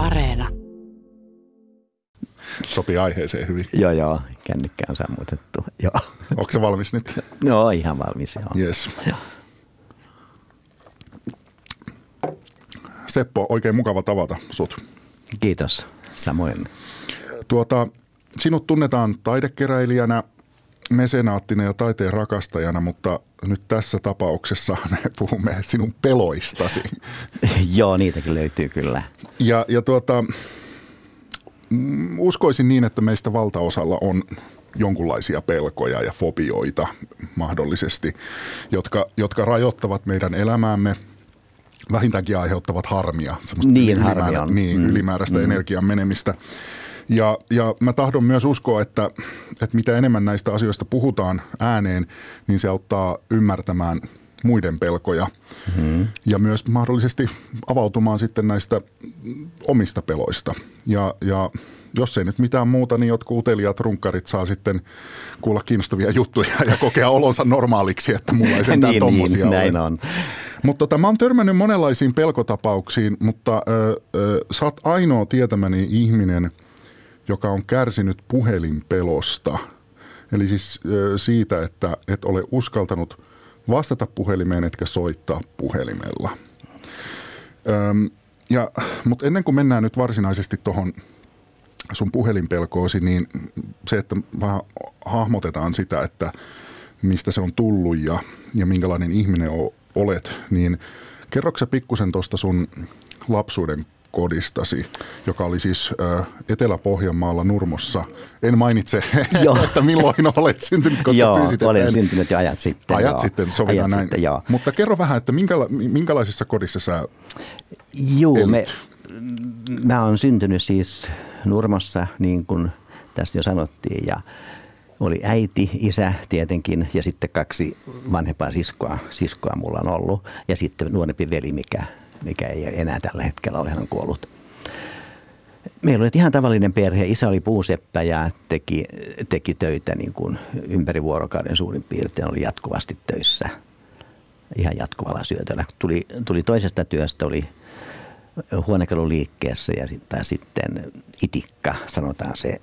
Areena. Sopii aiheeseen hyvin. Joo, joo. Kännykkä on sammutettu. Joo. Onko se valmis nyt? Joo, ihan valmis. Joo. Yes. Joo. Seppo, oikein mukava tavata sut. Kiitos. Samoin. Tuota, sinut tunnetaan taidekeräilijänä, mesenaattina ja taiteen rakastajana, mutta nyt tässä tapauksessa me puhumme sinun peloistasi. Joo, niitäkin löytyy kyllä. Ja, ja tuota, mm, uskoisin niin, että meistä valtaosalla on jonkunlaisia pelkoja ja fobioita mahdollisesti, jotka, jotka rajoittavat meidän elämäämme, vähintäänkin aiheuttavat harmia, semmoista Niin, ylimäärä, harmia on. niin, Mm. ylimääräistä mm. energian menemistä. Ja, ja mä tahdon myös uskoa, että, että mitä enemmän näistä asioista puhutaan ääneen, niin se auttaa ymmärtämään muiden pelkoja mm-hmm. ja myös mahdollisesti avautumaan sitten näistä omista peloista. Ja, ja jos ei nyt mitään muuta, niin jotkut uteliaat runkkarit saa sitten kuulla kiinnostavia juttuja ja kokea olonsa normaaliksi, että mulla ei sentään niin, tommosia niin, ole. näin on. Mutta tota, mä oon törmännyt monenlaisiin pelkotapauksiin, mutta ö, ö, sä oot ainoa tietämäni ihminen, joka on kärsinyt puhelinpelosta. Eli siis siitä, että et ole uskaltanut vastata puhelimeen etkä soittaa puhelimella. Ja, mutta ennen kuin mennään nyt varsinaisesti tuohon sun puhelinpelkoosi, niin se, että vähän hahmotetaan sitä, että mistä se on tullut ja, ja minkälainen ihminen olet, niin kerroksä pikkusen tuosta sun lapsuuden kodistasi, joka oli siis ö, Etelä-Pohjanmaalla Nurmossa. En mainitse, Joo. että milloin olet syntynyt, koska joo, pyysit, että olen en- syntynyt jo ajat sitten. Ajat joo. sitten, sovitaan ajat näin. Sitten, joo. Mutta kerro vähän, että minkäla, minkälaisessa kodissa sä Juu, elit? me, mä oon syntynyt siis Nurmossa, niin kuin tässä jo sanottiin, ja oli äiti, isä tietenkin, ja sitten kaksi vanhempaa siskoa, siskoa mulla on ollut, ja sitten nuorempi veli, mikä, mikä ei enää tällä hetkellä ole, hän on kuollut. Meillä oli ihan tavallinen perhe. Isä oli puuseppä ja teki, teki töitä niin kuin ympäri vuorokauden suurin piirtein. Oli jatkuvasti töissä, ihan jatkuvalla syötöllä. Tuli, tuli toisesta työstä, oli huonekaluliikkeessä ja sit- tai sitten itikka, sanotaan se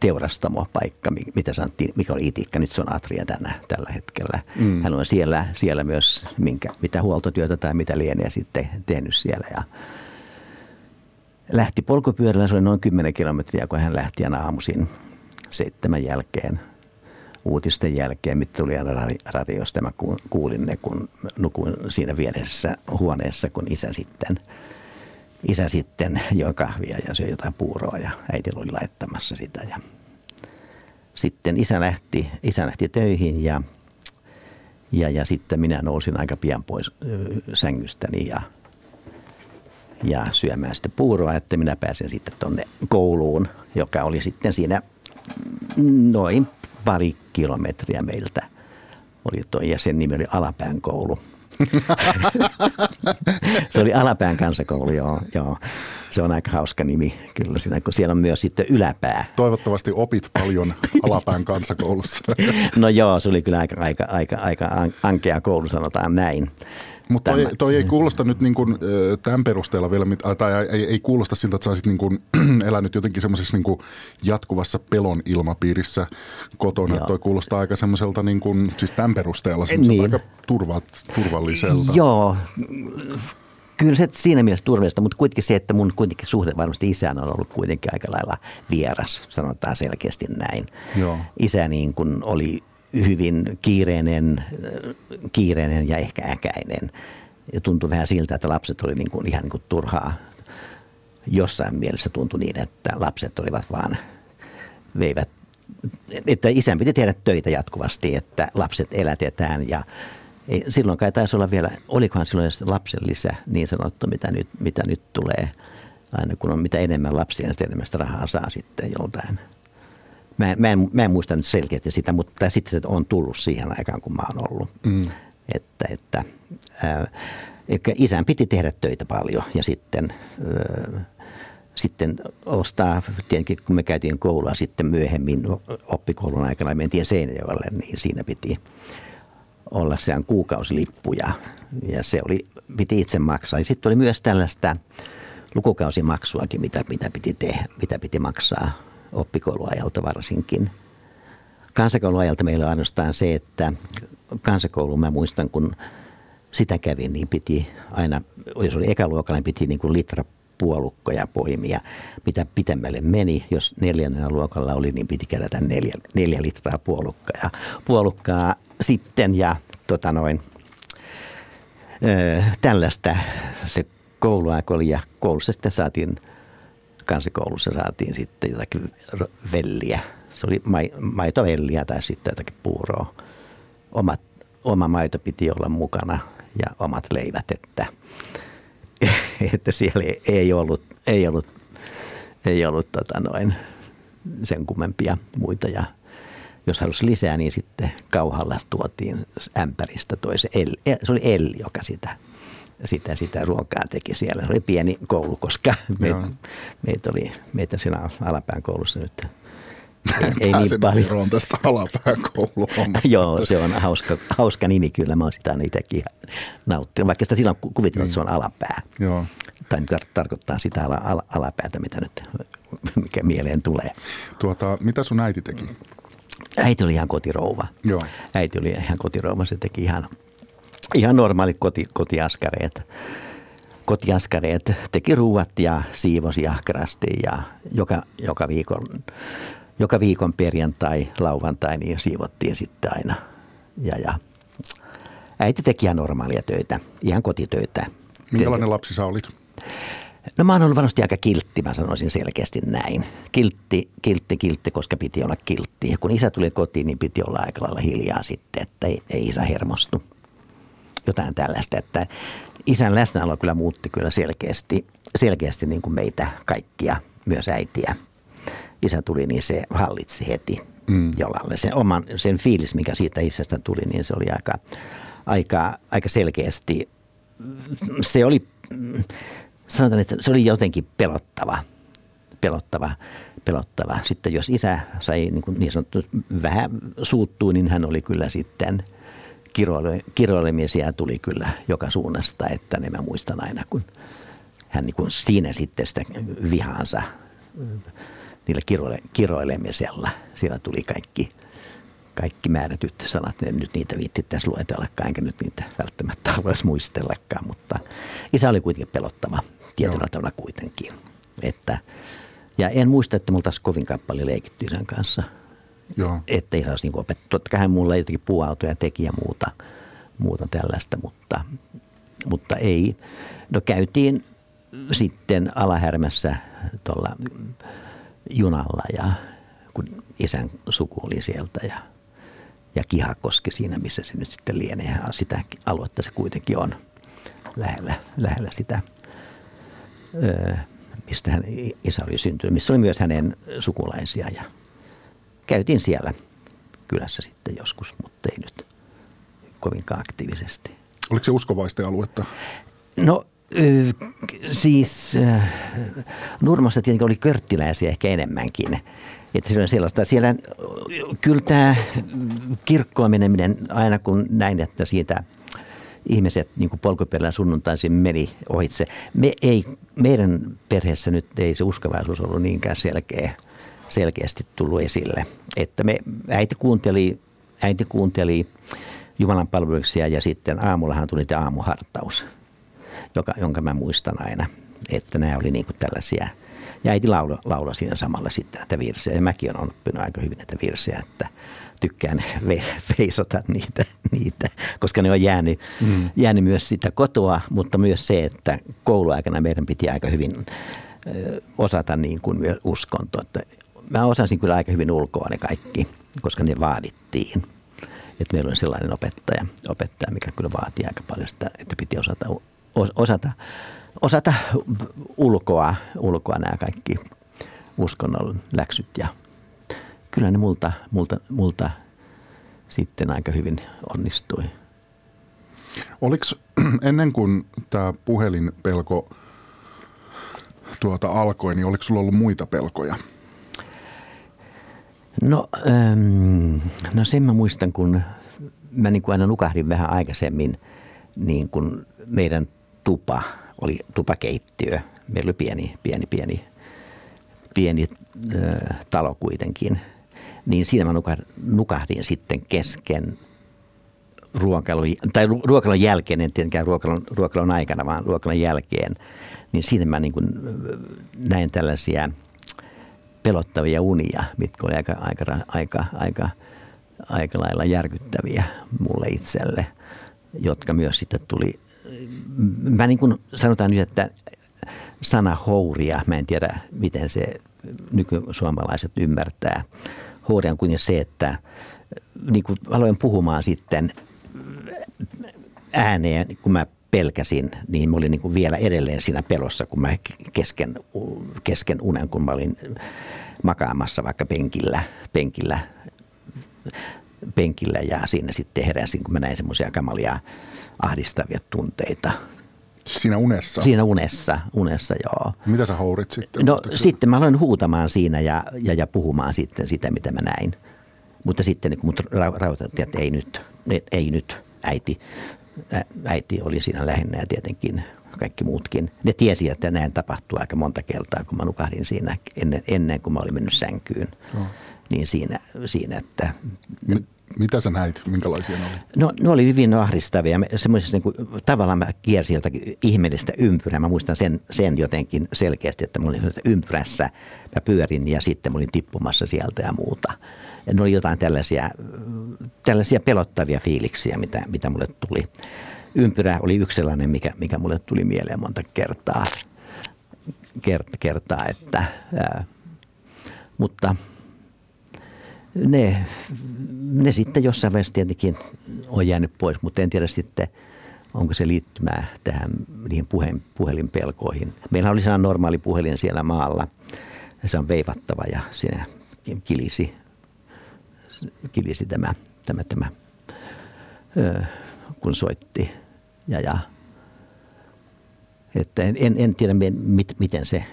teurastamopaikka, mi- mitä sanottiin, mikä oli itikka, nyt se on Atria tänä, tällä hetkellä. Mm. Hän on siellä, siellä myös minkä, mitä huoltotyötä tai mitä lienee sitten tehnyt siellä ja lähti polkupyörällä, se oli noin 10 kilometriä, kun hän lähti aina aamuisin seitsemän jälkeen, uutisten jälkeen, mitä tuli aina radi- radiosta. Mä ku- kuulin ne, kun nukuin siinä vieressä huoneessa, kun isä sitten, isä sitten joi kahvia ja söi jotain puuroa ja äiti oli laittamassa sitä. Ja sitten isä lähti, isä lähti töihin ja, ja, ja sitten minä nousin aika pian pois sängystäni ja ja syömään sitten puuroa, että minä pääsen sitten tuonne kouluun, joka oli sitten siinä noin pari kilometriä meiltä. Oli toi, ja sen nimi oli Alapään koulu. se oli Alapään kansakoulu, joo, joo. Se on aika hauska nimi kyllä siinä, kun siellä on myös sitten yläpää. toivottavasti opit paljon alapään kansakoulussa. No joo, se oli kyllä aika, aika, aika, aika an- ankea koulu, sanotaan näin. Mutta toi, toi ei kuulosta nyt niin kuin, tämän perusteella vielä, mit- tai ei, ei kuulosta siltä, että sä olisit niin kuin, elänyt jotenkin semmoisessa niin kuin jatkuvassa pelon ilmapiirissä kotona. Joo. Toi kuulostaa aika semmoiselta, niin kuin, siis tämän perusteella semmoiselta Niin. aika turva, turvalliselta. Joo, kyllä se siinä mielessä turvallista, mutta kuitenkin se, että mun kuitenkin suhde varmasti isään on ollut kuitenkin aika lailla vieras, sanotaan selkeästi näin. Joo. Isä niin kuin oli hyvin kiireinen, kiireinen ja ehkä äkäinen. Ja tuntui vähän siltä, että lapset oli niin kuin ihan niin kuin turhaa. Jossain mielessä tuntui niin, että lapset olivat vaan, veivät että isän piti tehdä töitä jatkuvasti, että lapset elätetään ja silloin kai taisi olla vielä, olikohan silloin lapsen lisä niin sanottu, mitä nyt, mitä nyt tulee. Aina kun on mitä enemmän lapsia, niin sitä enemmän sitä rahaa saa sitten joltain. Mä, en- mä, en, mä en muista nyt selkeästi sitä, mutta sitten se on tullut siihen aikaan, kun mä oon ollut. Mm. Että, että, ää, eli isän piti tehdä töitä paljon ja sitten, ää, sitten ostaa, tietenkin kun me käytiin koulua sitten myöhemmin oppikoulun aikana, mentiin Seinäjoelle, niin siinä piti olla sehän kuukausilippuja ja se oli, piti itse maksaa. Ja sitten oli myös tällaista lukukausimaksuakin, mitä, mitä, piti tehdä, mitä piti maksaa oppikouluajalta varsinkin. Kansakouluajalta meillä on ainoastaan se, että kansakoulu, mä muistan kun sitä kävin, niin piti aina, jos oli ekaluokalla, niin piti niin kuin litra puolukkoja poimia. Mitä pitemmälle meni, jos neljännellä luokalla oli, niin piti kerätä neljä, neljä litraa puolukkaa, puolukkaa sitten ja tota noin, ö, tällaista se kouluaika oli ja koulussa sitten saatiin, kansikoulussa saatiin sitten jotakin velliä. Se oli maitovelliä tai sitten jotakin puuroa. Omat, oma maito piti olla mukana ja omat leivät, että, että siellä ei ollut, ei ollut, ei ollut tota noin, sen kummempia muita ja jos halusi lisää, niin sitten kauhalla tuotiin ämpäristä toisen. Se oli Elli, joka sitä, sitä, sitä ruokaa teki siellä. Se oli pieni koulu, koska meitä, meitä oli meitä siinä alapään koulussa nyt ei, ei niin paljon. tästä alapäänkouluhommasta. Joo, se on hauska, hauska nimi kyllä. Mä oon sitä itsekin nauttinut, vaikka sitä silloin kuvittelin, niin. että se on niin. alapää. Joo. Tai tar- tarkoittaa sitä ala, ala, alapäätä, mitä nyt, mikä mieleen tulee. Tuota, mitä sun äiti teki? Äiti oli ihan kotirouva. Joo. Äiti oli ihan kotirouva. Se teki ihan, ihan normaalit koti, kotiaskareet. Kotiaskareet teki ruuat ja siivosi ahkerasti ja joka, joka viikon joka viikon perjantai, lauantai, niin siivottiin sitten aina. Ja, ja äiti teki ihan normaalia töitä, ihan kotitöitä. Minkälainen lapsi sä olit? No mä oon ollut varmasti aika kiltti, mä sanoisin selkeästi näin. Kiltti, kiltti, kiltti, koska piti olla kiltti. Ja kun isä tuli kotiin, niin piti olla aika lailla hiljaa sitten, että ei, ei isä hermostu. Jotain tällaista, että isän läsnäolo kyllä muutti kyllä selkeästi, selkeästi niin kuin meitä kaikkia, myös äitiä – isä tuli, niin se hallitsi heti mm. jollalle. Sen oman, sen fiilis, mikä siitä isästä tuli, niin se oli aika, aika, aika selkeästi, se oli, sanotaan, että se oli jotenkin pelottava, pelottava, pelottava. Sitten jos isä sai niin, kuin niin sanottu vähän suuttuu, niin hän oli kyllä sitten kiroilemisia tuli kyllä joka suunnasta, että ne mä muistan aina, kun hän niin kuin siinä sitten sitä vihaansa niillä kiroile, kiroilemisella. Siellä tuli kaikki, kaikki määrätyt sanat. En nyt niitä viittittäisi luetellakaan, enkä nyt niitä välttämättä haluaisi muistellakaan, mutta isä oli kuitenkin pelottava tietyllä Joo. tavalla kuitenkin. Että, ja en muista, että mulla taas kovinkaan paljon leikitty isän kanssa. Joo. Että ei saisi niin opettaa. Totta kai mulla jotenkin puuautoja teki ja muuta, muuta tällaista, mutta, mutta ei. No käytiin sitten Alahärmässä tuolla junalla ja kun isän suku oli sieltä ja, ja Kihakoski siinä, missä se nyt sitten lienee. Sitä aluetta se kuitenkin on lähellä, lähellä sitä, öö, mistä hän isä oli syntynyt, missä oli myös hänen sukulaisia ja käytiin siellä kylässä sitten joskus, mutta ei nyt kovinkaan aktiivisesti. Oliko se uskovaisten aluetta? No Siis Nurmassa tietenkin oli körttiläisiä ehkä enemmänkin. Että on sellaista. Siellä kyllä tämä kirkkoon meneminen aina kun näin, että siitä ihmiset niin polkupyörällä sunnuntaisin meni ohitse. Me ei, meidän perheessä nyt ei se uskovaisuus ollut niinkään selkeä, selkeästi tullut esille. Että me, äiti kuunteli, äiti kuunteli Jumalan palveluksia ja sitten aamullahan tuli tämä aamuhartaus – joka, jonka mä muistan aina, että nämä oli niin kuin tällaisia. Ja äiti laula, laula siinä samalla sitten näitä virsejä. Ja mäkin olen oppinut aika hyvin näitä virsejä, että tykkään veisata niitä, niitä koska ne on jäänyt, mm. jäänyt myös sitä kotoa, mutta myös se, että kouluaikana meidän piti aika hyvin osata niin kuin myös uskonto. Että mä osasin kyllä aika hyvin ulkoa ne kaikki, koska ne vaadittiin. Että meillä oli sellainen opettaja, opettaja, mikä kyllä vaatii aika paljon sitä, että piti osata osata, osata ulkoa, ulkoa nämä kaikki uskonnon läksyt ja kyllä ne multa, multa, multa sitten aika hyvin onnistui. Oliko ennen kuin tämä puhelinpelko tuota alkoi, niin oliko sulla ollut muita pelkoja? No, ähm, no sen mä muistan, kun mä niin kuin aina nukahdin vähän aikaisemmin niin kuin meidän tupa oli tupakeittiö. Meillä oli pieni, pieni, pieni, pieni ö, talo kuitenkin. Niin siinä mä nukahdin sitten kesken ruokailun, tai ruokailun jälkeen, en tietenkään ruokailun, ruokailun aikana, vaan ruokailun jälkeen, niin siinä mä niin kuin näin tällaisia pelottavia unia, mitkä oli aika, aika, aika, aika, aika lailla järkyttäviä mulle itselle, jotka myös sitten tuli, mä niin kuin sanotaan nyt, että sana houria, mä en tiedä miten se nykysuomalaiset ymmärtää. Houria on kuitenkin se, että niin kuin aloin puhumaan sitten ääneen, kun mä pelkäsin, niin mä olin niin kuin vielä edelleen siinä pelossa, kun mä kesken, kesken unen, kun mä olin makaamassa vaikka penkillä, penkillä, penkillä ja siinä sitten heräsin, kun mä näin semmoisia kamalia ahdistavia tunteita. Siinä unessa? Siinä unessa, unessa joo. Mitä sä hourit sitten? No sitten mä aloin huutamaan siinä ja, ja, ja puhumaan sitten sitä, mitä mä näin. Mutta sitten niin kun mut rauhoitettiin, että ei nyt, ei nyt äiti, äiti oli siinä lähinnä ja tietenkin kaikki muutkin. Ne tiesi, että näin tapahtuu aika monta kertaa, kun mä nukahdin siinä ennen, ennen kuin mä olin mennyt sänkyyn. No. Niin siinä, siinä että... M- mitä sä näit? Minkälaisia ne oli? No ne oli hyvin ahdistavia. Semmoisessa niin kuin, tavallaan mä kiersin jotakin ihmeellistä ympyrää. Mä muistan sen, sen jotenkin selkeästi, että mä olin ympyrässä. Mä pyörin ja sitten mä olin tippumassa sieltä ja muuta. Ne oli jotain tällaisia, tällaisia pelottavia fiiliksiä, mitä, mitä mulle tuli. Ympyrä oli yksi sellainen, mikä, mikä mulle tuli mieleen monta kertaa. Kert, kertaa että, ää, mutta ne, ne sitten jossain vaiheessa tietenkin on jäänyt pois, mutta en tiedä sitten, onko se liittymää tähän niihin puheen, puhelinpelkoihin. Meillä oli sellainen normaali puhelin siellä maalla. Se on veivattava ja siinä kilisi kilisi tämä, tämä, tämä kun soitti. Ja, ja, että en, en, en tiedä, mit, miten se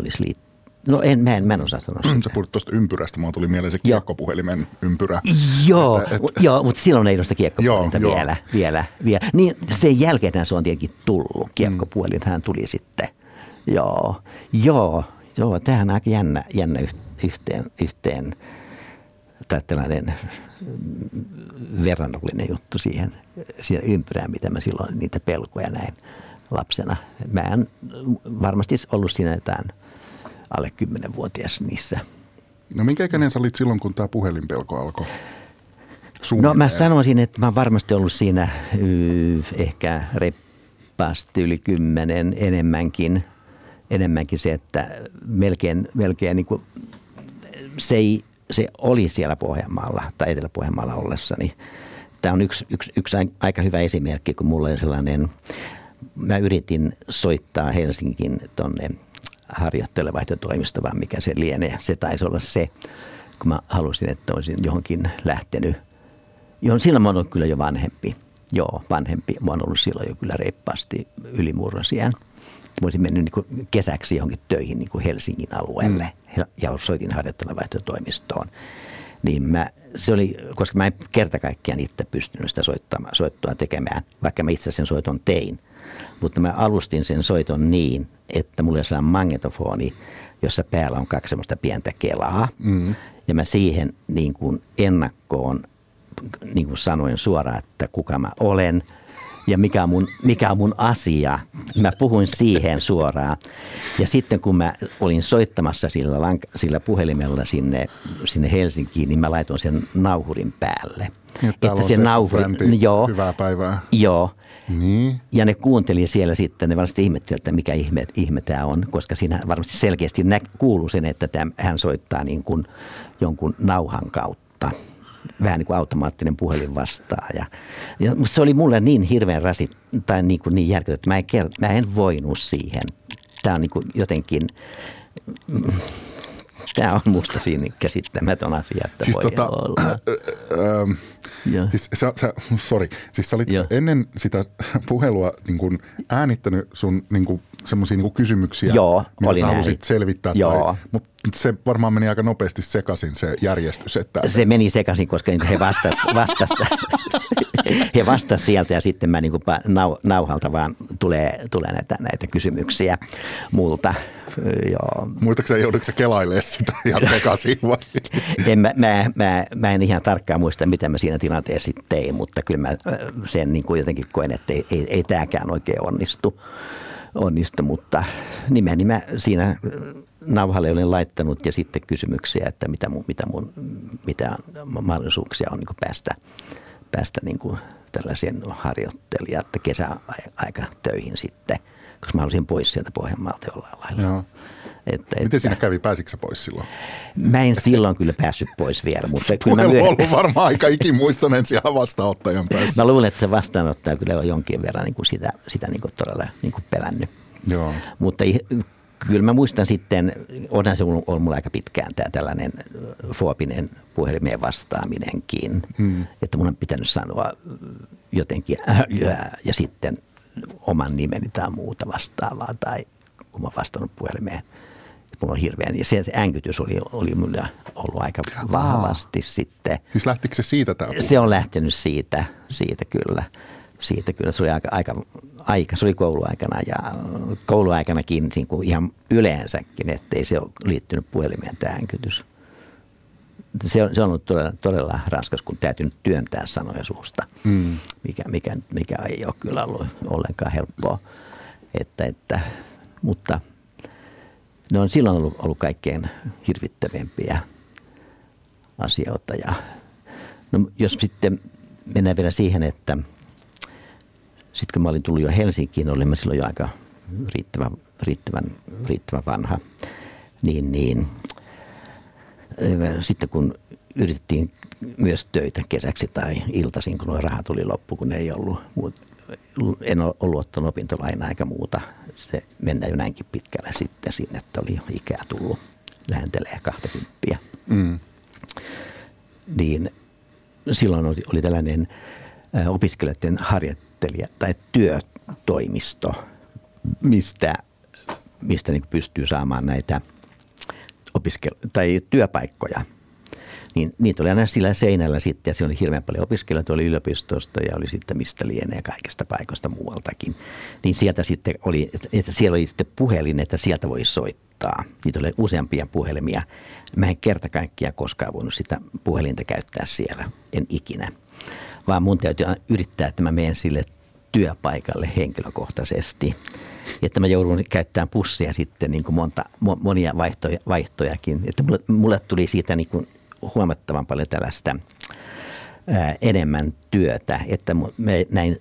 olisi liittynyt. No en, mä en, mä en osaa sanoa sitä. Sä puhut tuosta ympyrästä, mulla tuli mieleen se kiekkopuhelimen ympyrä. Joo, että, et... joo mutta silloin ei ole sitä kiekkopuhelinta joo, vielä, joo. vielä, vielä. Niin sen jälkeen se on tietenkin tullut. Kiekkopuhelin hän tuli sitten. Joo, joo, joo, tämähän on aika jännä, jännä yhteen, yhteen tai tällainen verrannollinen juttu siihen, siihen ympyrään, mitä mä silloin niitä pelkoja näin lapsena. Mä en varmasti ollut siinä jotain alle 10-vuotias niissä. No minkä ikäinen sä olit silloin, kun tämä puhelinpelko alkoi? No mä sanoisin, että mä oon varmasti ollut siinä yh, ehkä reippaasti yli kymmenen enemmänkin. Enemmänkin se, että melkein, melkein niin kuin, se ei se oli siellä Pohjanmaalla tai Etelä-Pohjanmaalla ollessani. Tämä on yksi, yksi, yksi aika hyvä esimerkki, kun mulla oli sellainen, mä yritin soittaa Helsingin tuonne harjoittelevaihtotoimistoon, mikä se lienee. Se taisi olla se, kun mä halusin, että olisin johonkin lähtenyt. Johon, silloin mä olen kyllä jo vanhempi. Joo, vanhempi. Mä olen ollut silloin jo kyllä reippaasti ylimurrosiaan. Mä olisin mennyt niin kesäksi johonkin töihin niin Helsingin alueelle mm. Ja soitin harjoittelavaihtotoimistoon. Niin mä, se oli, koska mä en kerta kaikkiaan itse pystynyt sitä soittoa tekemään, vaikka mä itse sen soiton tein. Mutta mä alustin sen soiton niin, että mulla oli sellainen magnetofoni, jossa päällä on kaksi semmoista pientä kelaa. Mm. Ja mä siihen niin kuin ennakkoon niin kuin sanoin suoraan, että kuka mä olen – ja mikä on, mun, mikä on mun asia. Mä puhuin siihen suoraan. Ja sitten kun mä olin soittamassa sillä, sillä puhelimella sinne, sinne Helsinkiin, niin mä laitoin sen nauhurin päälle. Ja että se, se nauhuri, joo, hyvää päivää. Joo. Niin. Ja ne kuunteli siellä sitten, ne varmasti ihmettelivät, että mikä ihme, ihme tämä on, koska siinä varmasti selkeästi nä, kuuluu sen, että tämä, hän soittaa niin kuin jonkun nauhan kautta vähän niin kuin automaattinen puhelin vastaa. Ja, ja, mutta se oli mulle niin hirveän rasit, tai niin, kuin niin järkyttävä, että mä en, kert, mä en voinut siihen. Tämä on niin kuin jotenkin, tämä on musta siinä käsittämätön asia, että siis voi tota, olla. Äh, äh, äh, Siis sä, sä, sorry, siis sä olit ennen sitä puhelua niin kuin äänittänyt sun niin kuin, semmoisia niin kysymyksiä, Joo, mitä sä halusit näin. selvittää. Joo. Tai, mutta se varmaan meni aika nopeasti sekaisin se järjestys. Että, se meni sekaisin, koska he vastas, vastas he vastasivat sieltä ja sitten mä niin kuin nau, nauhalta vaan tulee, tulee näitä, näitä kysymyksiä multa. Joo. Muistatko joudutko kelailemaan sitä ihan sekaisin vai? En, mä, mä, mä, mä, en ihan tarkkaan muista, mitä mä siinä tilanteessa tein, mutta kyllä mä sen niin kuin jotenkin koen, että ei, ei, ei tämäkään oikein onnistu onnistu, mutta nimeni mä siinä nauhalle olen laittanut ja sitten kysymyksiä, että mitä mun, mitä mun mitä mahdollisuuksia on niin päästä, päästä niin kuin tällaisen harjoittelijat kesäaika töihin sitten, koska mä halusin pois sieltä Pohjanmaalta jollain lailla. Joo. Että, Miten siinä kävi? Pääsitkö pois silloin? Mä en silloin kyllä päässyt pois vielä. Mutta se kyllä mä myöhemmin... ollut varmaan aika ikimuistoinen siellä vastaanottajan päässä. Mä luulen, että se vastaanottaja kyllä on jonkin verran niin kuin sitä, sitä niin kuin todella niin kuin pelännyt. Joo. Mutta kyllä mä muistan sitten, onhan se ollut mulla aika pitkään tämä tällainen foopinen puhelimeen vastaaminenkin, hmm. että mun on pitänyt sanoa jotenkin ja sitten oman nimeni tai muuta vastaavaa tai kun mä vastannut puhelimeen. Mulla on hirveän, ja se, se änkytys oli, oli mulla ollut aika vahvasti Aa. sitten. Siis lähtikö se siitä tämä Se on lähtenyt siitä, siitä kyllä. Siitä kyllä, se oli aika, aika, aika se oli kouluaikana ja kouluaikanakin niin kuin ihan yleensäkin, ettei se ole liittynyt puhelimeen tämä änkytys. Se on, se on ollut todella, todella raskas, kun täytyy työntää sanoja suusta, mm. mikä, mikä, mikä ei ole kyllä ollut ollenkaan helppoa. Että, että mutta ne on silloin ollut, ollut kaikkein hirvittävimpiä asioita. Ja, no, jos sitten mennään vielä siihen, että sitten kun mä olin tullut jo Helsinkiin, olin mä silloin jo aika riittävän, riittävän, riittävän vanha, niin, niin sitten kun yritettiin myös töitä kesäksi tai iltaisin, kun rahat tuli loppu, kun ei ollut en ollut ottanut opintolainaa eikä muuta. Se mennään jo näinkin pitkälle sitten sinne, että oli jo ikää tullut lähentelee 20. Mm. Niin silloin oli, oli tällainen opiskelijoiden harjoittelija tai työtoimisto, mistä, mistä niin pystyy saamaan näitä opiskel- tai työpaikkoja – niin niitä oli aina sillä seinällä sitten ja siellä oli hirveän paljon opiskelijoita, oli yliopistosta ja oli sitten mistä lienee kaikista paikoista muualtakin. Niin sieltä sitten oli, että siellä oli sitten puhelin, että sieltä voi soittaa. Niitä oli useampia puhelimia. Mä en kerta kaikkiaan koskaan voinut sitä puhelinta käyttää siellä, en ikinä. Vaan mun täytyy yrittää, että mä menen sille työpaikalle henkilökohtaisesti. Että mä joudun käyttämään pussia sitten niin kuin monta, monia vaihtoja, vaihtojakin. Että mulle, mulle tuli siitä niin kuin huomattavan paljon tällaista enemmän työtä, että me näin,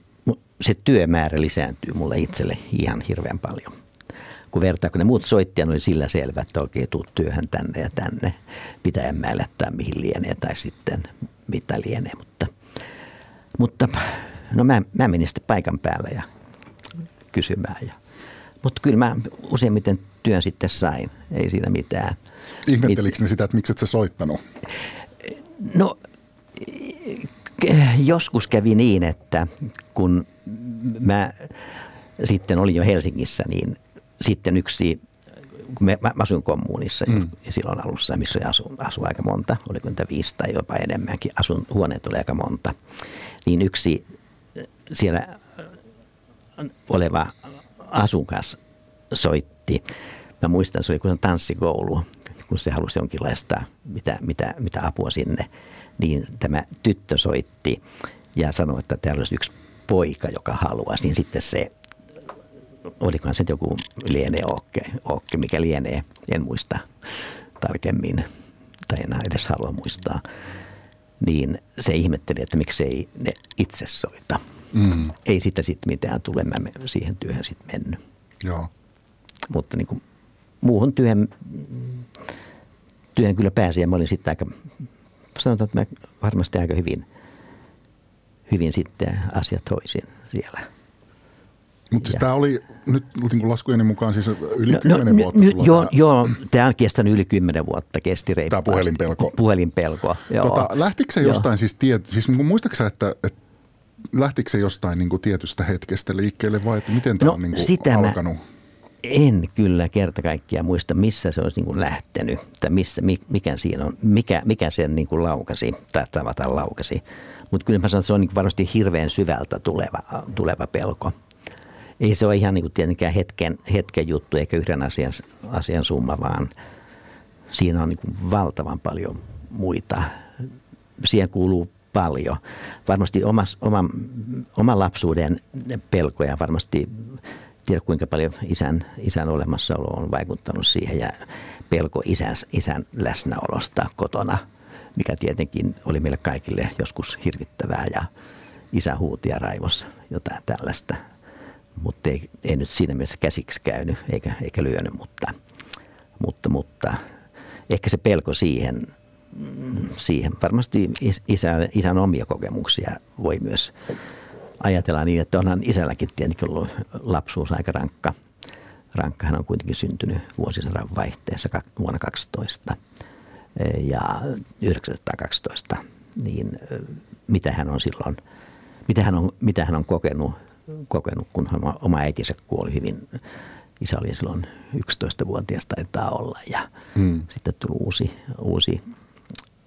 se työmäärä lisääntyy mulle itselle ihan hirveän paljon. Kun vertaa, kun ne muut soittajat oli sillä selvä, että okei, tuu työhön tänne ja tänne, pitää määlättää mihin lienee tai sitten mitä lienee. Mutta, mutta no mä, mä menin sitten paikan päällä ja kysymään. Ja, mutta kyllä mä useimmiten työn sitten sain, ei siinä mitään. Ihmettelikö ne sitä, että miksi et sä soittanut? No joskus kävi niin, että kun mä sitten olin jo Helsingissä, niin sitten yksi, kun mä, mä asuin kommunissa mm. silloin alussa, missä asui, asui aika monta, oliko niitä viisi tai jopa enemmänkin, asun, huoneet oli aika monta, niin yksi siellä oleva asukas soitti. Mä muistan, se oli kuin tanssikoulu, kun se halusi jonkinlaista mitä, mitä, mitä apua sinne, niin tämä tyttö soitti ja sanoi, että täällä olisi yksi poika, joka haluaisi, niin sitten se, olikohan se joku lienee Ookke, Ookke, mikä lienee, en muista tarkemmin tai enää edes halua muistaa, niin se ihmetteli, että miksei ne itse soita. Mm. Ei sitä sitten mitään tule, mä siihen työhön sitten mennyt. Joo. Mutta niin kuin muuhun työhön työhön kyllä pääsin ja mä olin sitten aika, sanotaan, että mä varmasti aika hyvin, hyvin sitten asiat hoisin siellä. Mutta siis tämä oli nyt niin laskujeni mukaan siis yli no, 10 no, vuotta. N- joo, tämä. joo, tämä on kestänyt yli 10 vuotta, kesti reippaasti. Tämä puhelinpelko. Puhelinpelko, joo. Tota, lähtikö se jostain joo. siis, tiet, siis muistatko että, että lähtikö se jostain niin kuin tietystä hetkestä liikkeelle vai että miten tämä no, on niin kuin sitä alkanut? Mä, en kyllä kerta kaikkiaan muista, missä se olisi niin kuin lähtenyt tai missä, mikä siinä on, mikä, mikä sen niin kuin laukasi tai tavataan laukasi. Mutta kyllä mä sanon, että se on niin varmasti hirveän syvältä tuleva, tuleva pelko. Ei se ole ihan niin kuin tietenkään hetken, hetken juttu eikä yhden asian, asian summa, vaan siinä on niin kuin valtavan paljon muita. Siihen kuuluu paljon. Varmasti omas, oman, oman lapsuuden pelkoja varmasti tiedä kuinka paljon isän, isän olemassaolo on vaikuttanut siihen ja pelko isän, isän läsnäolosta kotona, mikä tietenkin oli meille kaikille joskus hirvittävää ja isä huuti ja raivossa jotain tällaista. Mutta ei, ei nyt siinä mielessä käsiksi käynyt eikä, eikä lyönyt, mutta, mutta, mutta ehkä se pelko siihen, siihen varmasti isä, isän omia kokemuksia voi myös ajatella niin, että onhan isälläkin tietenkin ollut lapsuus aika rankka. Rankka hän on kuitenkin syntynyt vuosisadan vaihteessa vuonna 12 ja 1912, niin mitä hän on silloin, mitä hän on, mitä hän on kokenut, kokenut kun oma äitinsä kuoli hyvin isä oli silloin 11-vuotias taitaa olla ja hmm. sitten tuli uusi, uusi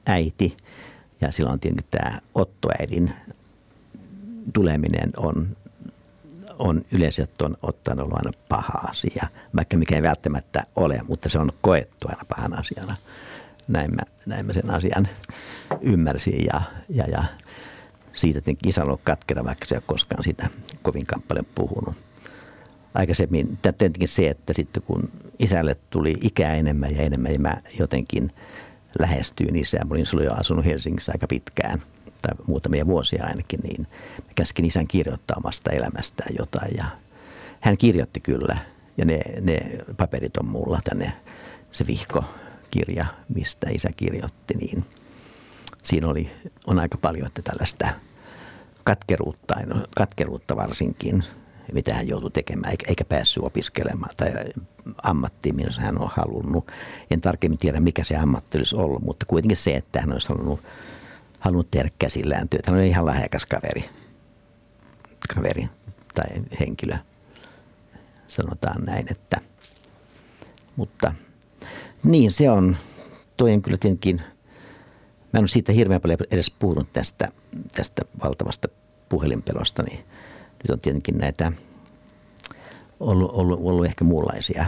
äiti ja silloin tietenkin tämä Otto-äidin tuleminen on, on yleensä on ottanut aina paha asia, vaikka mikä ei välttämättä ole, mutta se on koettu aina pahan asiana. Näin mä, näin mä sen asian ymmärsin ja, ja, ja siitä tietenkin isä on ollut katkera, vaikka se ei ole koskaan siitä kovinkaan paljon puhunut. Aikaisemmin tietenkin se, että sitten kun isälle tuli ikää enemmän ja enemmän ja mä jotenkin lähestyin isää, mä olin silloin jo asunut Helsingissä aika pitkään – tai muutamia vuosia ainakin, niin mä käskin isän kirjoittaa omasta elämästään jotain ja hän kirjoitti kyllä ja ne, ne paperit on mulla tänne se vihkokirja, mistä isä kirjoitti, niin siinä oli, on aika paljon että tällaista katkeruutta, katkeruutta varsinkin, mitä hän joutui tekemään, eikä, päässyt opiskelemaan tai ammattiin, missä hän on halunnut. En tarkemmin tiedä, mikä se ammatti olisi ollut, mutta kuitenkin se, että hän olisi halunnut halunnut tehdä käsillään työtä. Hän on ihan lahjakas kaveri, kaveri tai henkilö, sanotaan näin, että mutta niin se on, toi on kyllä tietenkin, mä en ole siitä hirveän paljon edes puhunut tästä, tästä valtavasta puhelinpelosta, niin nyt on tietenkin näitä ollut, ollut, ollut ehkä muunlaisia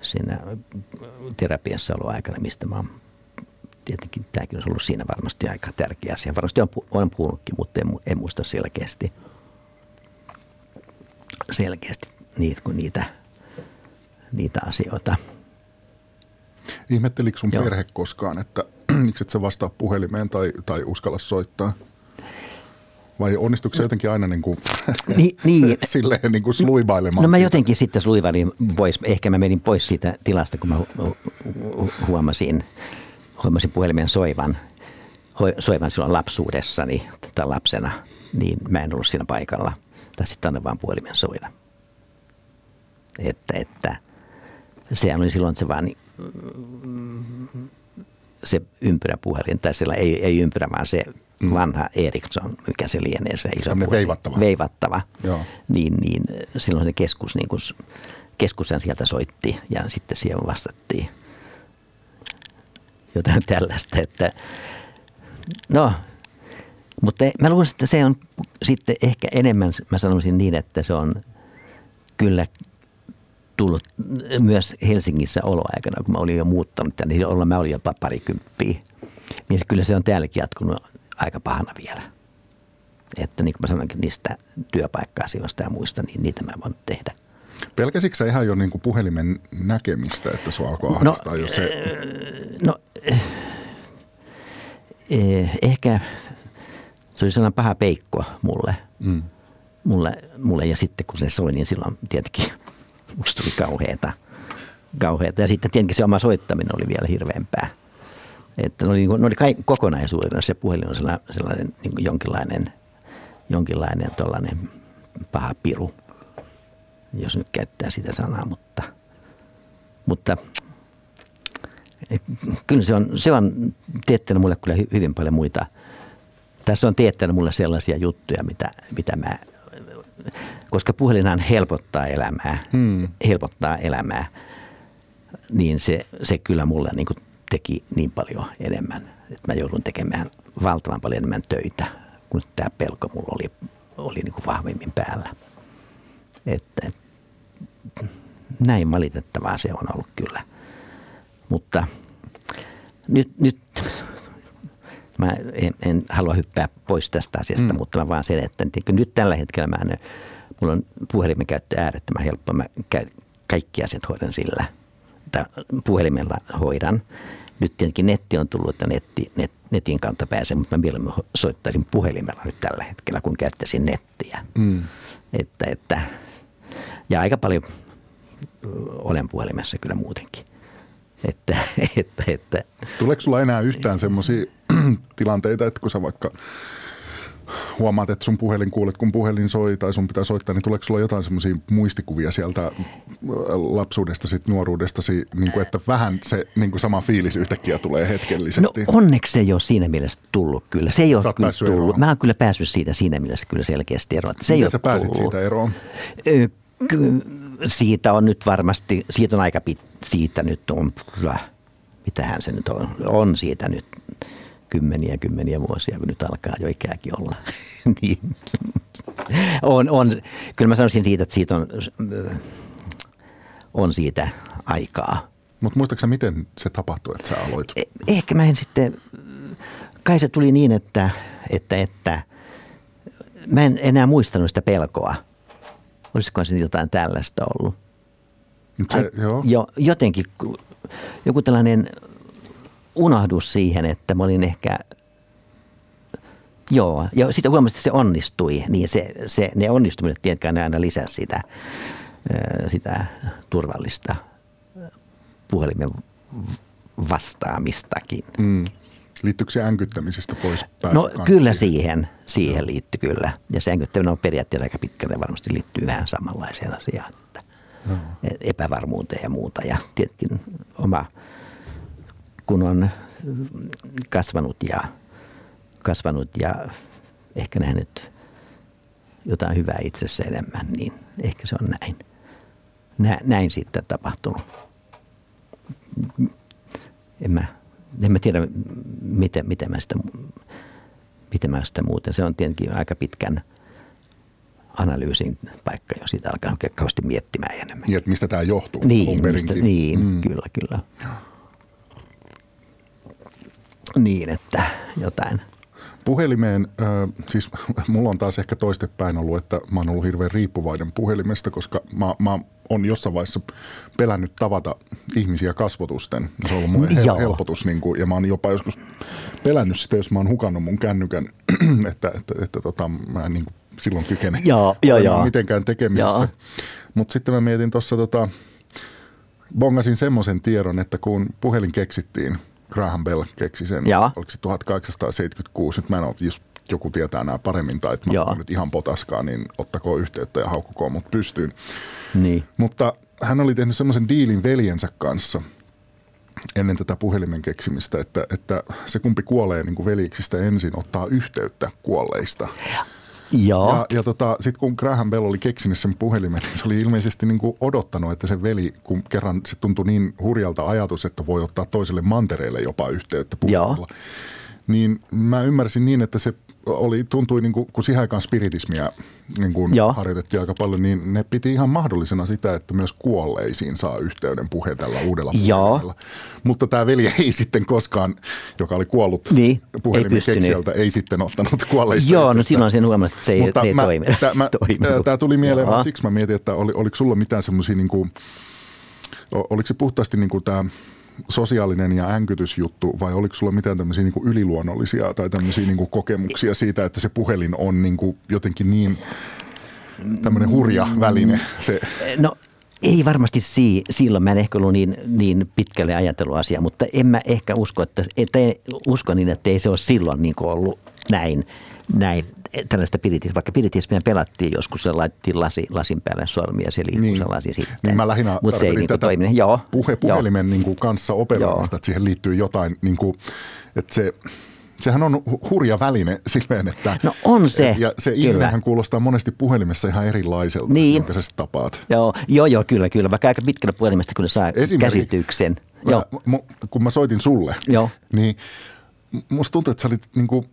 siinä terapiassa ollut aikana, mistä mä oon tietenkin tämäkin olisi ollut siinä varmasti aika tärkeä asia. Varmasti on, on puhunutkin, mutta en, en muista selkeästi, selkeästi niitä, kuin niitä, niitä asioita. Ihmettelikö sun Joo. perhe koskaan, että miksi et sä vastaa puhelimeen tai, tai uskalla soittaa? Vai onnistuiko se jotenkin aina niin kuin, niin, niin. silleen niin kuin sluibailemaan? No mä siitä? jotenkin sitten sluivailin pois. Ehkä mä menin pois siitä tilasta, kun mä huomasin, huomasin puhelimen soivan, soivan silloin lapsuudessani tai lapsena, niin mä en ollut siinä paikalla. Tai sitten annan vaan puhelimen soida. Että, että sehän oli silloin se vaan se ympyräpuhelin, tai siellä ei, ei ympyrä, vaan se mm. vanha Ericsson, mikä se lienee, se iso puhelin, veivattava. veivattava. Joo. Niin, niin silloin se keskus, niin kuin, keskus sieltä soitti ja sitten siihen vastattiin – jotain tällaista. Että, no, mutta mä luulen, että se on sitten ehkä enemmän, mä sanoisin niin, että se on kyllä tullut myös Helsingissä oloaikana, kun mä olin jo muuttanut tänne, niin mä olin jopa parikymppiä. Niin kyllä se on täälläkin jatkunut aika pahana vielä. Että niin kuin mä sanoinkin niistä työpaikka-asioista ja muista, niin niitä mä voin tehdä. Pelkäsitkö sä ihan jo niin kuin puhelimen näkemistä, että sua alkoi no, ahdistaa no, jo se? No ehkä se oli sellainen paha peikko mulle. Mm. mulle. Mulle ja sitten kun se soi, niin silloin tietenkin musta tuli kauheata. kauheata. Ja sitten tietenkin se oma soittaminen oli vielä hirveämpää. Että ne oli, ne oli kokonaisuudena se puhelin on sellainen, sellainen niin jonkinlainen, jonkinlainen paha piru – jos nyt käyttää sitä sanaa, mutta, mutta kyllä se on, se on teettänyt mulle kyllä hyvin paljon muita. Tässä on teettänyt mulle sellaisia juttuja, mitä, mitä mä, koska puhelinhan helpottaa elämää, hmm. helpottaa elämää, niin se, se kyllä mulle niin kuin teki niin paljon enemmän, että mä joudun tekemään valtavan paljon enemmän töitä, kun tämä pelko mulla oli, oli niin kuin vahvemmin päällä. Että näin valitettavaa se on ollut kyllä. Mutta nyt, nyt mä en, en halua hyppää pois tästä asiasta, mm. mutta mä vaan sen, että nyt tällä hetkellä mä en, mulla on puhelimen käyttö äärettömän helppo. Mä käy, kaikki asiat hoidan sillä, tai puhelimella hoidan. Nyt tietenkin netti on tullut, että netti, net, netin kautta pääsee, mutta mä mieluummin soittaisin puhelimella nyt tällä hetkellä, kun käyttäisin nettiä. Mm. Että, että, ja aika paljon olen puhelimessa kyllä muutenkin. Että, että, että. Tuleeko sulla enää yhtään semmoisia tilanteita, että kun sä vaikka huomaat, että sun puhelin kuulet, kun puhelin soi tai sun pitää soittaa, niin tuleeko sulla jotain semmoisia muistikuvia sieltä lapsuudesta, sit nuoruudestasi, niin kuin, että vähän se niin kuin sama fiilis yhtäkkiä tulee hetkellisesti? No onneksi se ei ole siinä mielessä tullut kyllä. Se ei ole kyllä tullut. Eroon. Mä oon kyllä päässyt siitä siinä mielessä kyllä selkeästi eroon. Se Miten sä pääsit tullut. siitä eroon? Siitä on nyt varmasti, siitä on aika pit, siitä nyt on, mitähän se nyt on, on siitä nyt kymmeniä kymmeniä vuosia, kun nyt alkaa jo ikääkin olla. niin. on, on, kyllä mä sanoisin siitä, että siitä on, on siitä aikaa. Mutta muistaaksä, miten se tapahtui, että sä aloit? Eh, ehkä mä en sitten, kai se tuli niin, että, että, että mä en enää muistanut sitä pelkoa. Olisiko se jotain tällaista ollut? Se, Ai, joo. Jo, jotenkin joku tällainen unohdus siihen, että mä olin ehkä Joo, ja sitten huomasin, että se onnistui, niin se, se, ne onnistumiset tietenkään aina lisää sitä, sitä turvallista puhelimen vastaamistakin. Mm. Liittyykö se änkyttämisestä pois No kyllä siihen, siihen liittyy kyllä. Ja se änkyttäminen on periaatteessa aika pitkälle varmasti liittyy vähän samanlaiseen asiaan. Että no. Epävarmuuteen ja muuta. Ja tietenkin oma kun on kasvanut ja, kasvanut ja ehkä nähnyt jotain hyvää itsessä enemmän, niin ehkä se on näin. Nä, näin sitten tapahtunut. En mä, en mä tiedä, miten, miten, mä sitä, miten mä sitä muuten. Se on tietenkin aika pitkän analyysin paikka, jos siitä alkaa kauheasti miettimään enemmän. Niin, että mistä tämä johtuu? Niin, mistä, niin mm. kyllä, kyllä. Niin, että jotain. Puhelimeen, äh, siis mulla on taas ehkä toistepäin ollut, että mä oon ollut hirveän riippuvainen puhelimesta, koska mä, mä on jossain vaiheessa pelännyt tavata ihmisiä kasvotusten. Se on ollut mun hel- helpotus niin kuin, ja mä oon jopa joskus pelännyt sitä, jos mä oon hukannut mun kännykän, että, että, että, että tota, mä en niin kuin silloin kykene joo, joo. mitenkään tekemisissä. Mutta sitten mä mietin tuossa, tota, bongasin semmoisen tiedon, että kun puhelin keksittiin – Graham Bell keksi sen, Jaa. oliko se 1876, nyt mä en ole, jos joku tietää nämä paremmin tai että mä Jaa. nyt ihan potaskaan, niin ottakoon yhteyttä ja haukkukoon mut pystyyn. Niin. Mutta hän oli tehnyt semmoisen diilin veljensä kanssa ennen tätä puhelimen keksimistä, että, että se kumpi kuolee niin kuin veljiksistä ensin ottaa yhteyttä kuolleista. Joo. Ja, ja tota, sitten kun Graham Bell oli keksinyt sen puhelimen, niin se oli ilmeisesti niin kuin odottanut, että se veli, kun kerran se tuntui niin hurjalta ajatus, että voi ottaa toiselle mantereelle jopa yhteyttä puhelimella. Joo. Niin mä ymmärsin niin, että se oli, tuntui niin kuin, kun siihen aikaan spiritismia niin kuin harjoitettiin aika paljon, niin ne piti ihan mahdollisena sitä, että myös kuolleisiin saa yhteyden puhe tällä uudella puhelimella. Mutta tämä veli ei sitten koskaan, joka oli kuollut niin, puhelimen ei keksijältä, ei sitten ottanut kuolleista. Joo, yhteyttä. no silloin sen huomasi, että se ei, Mutta ei mä, toimi. Tämä, tämä tuli mieleen, vaan siksi mä mietin, että oli, oliko sulla mitään semmoisia, niin kuin, oliko se puhtaasti niin kuin tämä sosiaalinen ja änkytysjuttu vai oliko sulla mitään tämmöisiä niin yliluonnollisia tai tämmöisiä niin kokemuksia siitä, että se puhelin on niin kuin jotenkin niin tämmöinen hurja väline? Se. No ei varmasti si- silloin, mä en ehkä ollut niin, niin pitkälle ajatellut asia, mutta en mä ehkä usko, että, että usko niin, että ei se ole silloin niin ollut näin, näin tällaista piritis, vaikka piritismiä pelattiin joskus, se laitettiin lasi, lasin päälle sormia, se liikkuu niin. sellaisia sitten. Niin mä lähinnä Mut se ei niin tätä toimine. Joo. Puhe, puhelimen Niin kuin kanssa operoimista, että siihen liittyy jotain, niin kuin, että se sehän on hurja väline silleen, että... No on se, Ja se ilmehän kuulostaa monesti puhelimessa ihan erilaiselta, niin. jonka sä tapaat. Joo, joo, joo, kyllä, kyllä. Vaikka aika pitkällä puhelimesta kyllä saa käsityksen. Mä, joo. kun mä soitin sulle, joo. niin musta tuntuu, että sä olit niin kuin,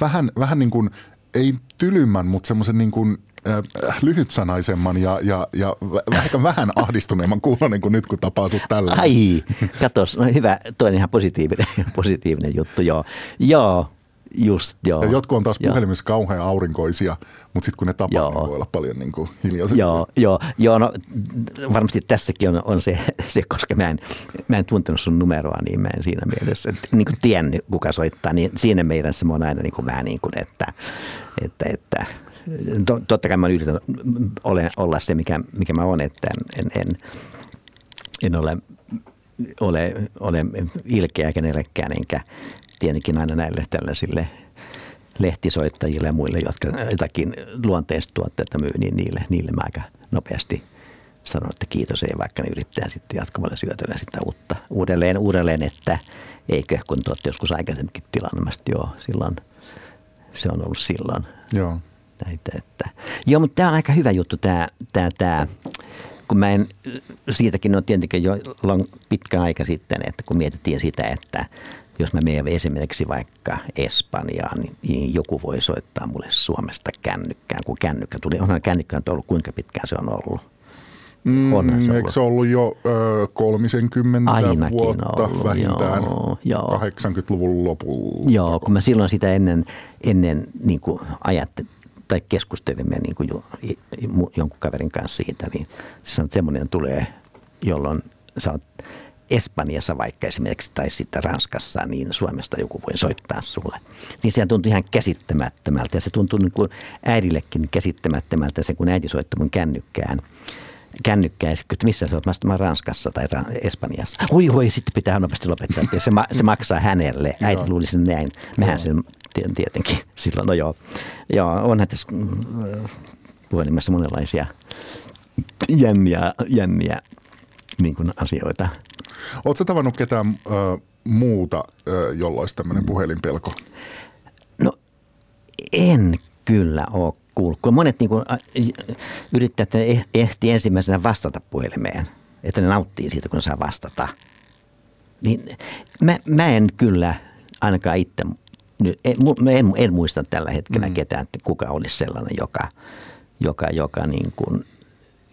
vähän, vähän niin kuin, ei tylymmän, mutta semmoisen niin kuin, äh, lyhytsanaisemman ja, ja, ja ehkä vähän ahdistuneemman kuulonen kuin nyt, kun tapaa sut tällä. Ai, katos, no hyvä, toinen ihan positiivinen, positiivinen juttu, joo. Joo, Just, joo. Ja jotkut on taas joo. puhelimessa kauhean aurinkoisia, mutta sitten kun ne tapaa, joo. niin voi olla paljon niin kuin hiljaisempia. Joo, joo, joo, no varmasti tässäkin on, on se, se, koska mä en, mä en tuntenut sun numeroa, niin mä en siinä mielessä niin kuin tiennyt, kuka soittaa. Niin siinä mielessä mä oon aina niin kuin vähän niin kuin, että, että, että totta kai mä yritän ole, olla se, mikä, mikä mä oon, että en, en, en ole, ole, ole ilkeä kenellekään, enkä tietenkin aina näille tällaisille lehtisoittajille ja muille, jotka jotakin luonteista tuotteita myy, niin niille, niille mä aika nopeasti sanon, että kiitos ei, vaikka ne yrittää sitten jatkuvalla syötöllä sitä uutta, uudelleen, uudelleen, että eikö, kun te olette joskus aikaisemminkin tilannut, joo, silloin se on ollut silloin. Joo. Näitä, että. Joo, mutta tämä on aika hyvä juttu, tämä, tämä, tämä kun mä en, siitäkin on tietenkin jo long, pitkä aika sitten, että kun mietittiin sitä, että jos mä menen esimerkiksi vaikka Espanjaan, niin, niin joku voi soittaa mulle Suomesta kännykkään, kun kännykkä tuli. Onhan kännykkä ollut, kuinka pitkään se on ollut? Mm, Onhan se ollut. Eikö se ollut jo ö, 30 Ainakin vuotta ollut, vähintään joo, joo. 80-luvun lopulla? Joo, kun mä silloin sitä ennen, ennen niin kuin ajattelin, tai keskustelimme niin kuin jo, jonkun kaverin kanssa siitä, niin se on semmoinen tulee, jolloin sä oot Espanjassa vaikka esimerkiksi tai sitten Ranskassa, niin Suomesta joku voi soittaa sulle. Niin se tuntui ihan käsittämättömältä ja se tuntui niin kuin äidillekin käsittämättömältä se, kun äiti soitti mun kännykkään kännykkää ja sitten, missä sä oot? Mä Ranskassa tai Espanjassa. Oi, oi, sitten pitää nopeasti lopettaa, se, ma- se maksaa hänelle. Äiti luuli sen näin. Mehän sen tietenkin silloin, no joo. Joo, onhan tässä mm, puhelimessa monenlaisia jänniä, jänniä niin kuin asioita. Oletko tavannut ketään ö, muuta, ö, jolla olisi tämmöinen puhelinpelko? No en kyllä ole kuullut. Kun monet niin kuin, yrittävät eh, ehti ensimmäisenä vastata puhelimeen, että ne nauttii siitä, kun saa vastata. Niin mä, mä en kyllä ainakaan itse, en, en, en muista tällä hetkellä mm. ketään, että kuka olisi sellainen, joka, joka, joka niin kuin –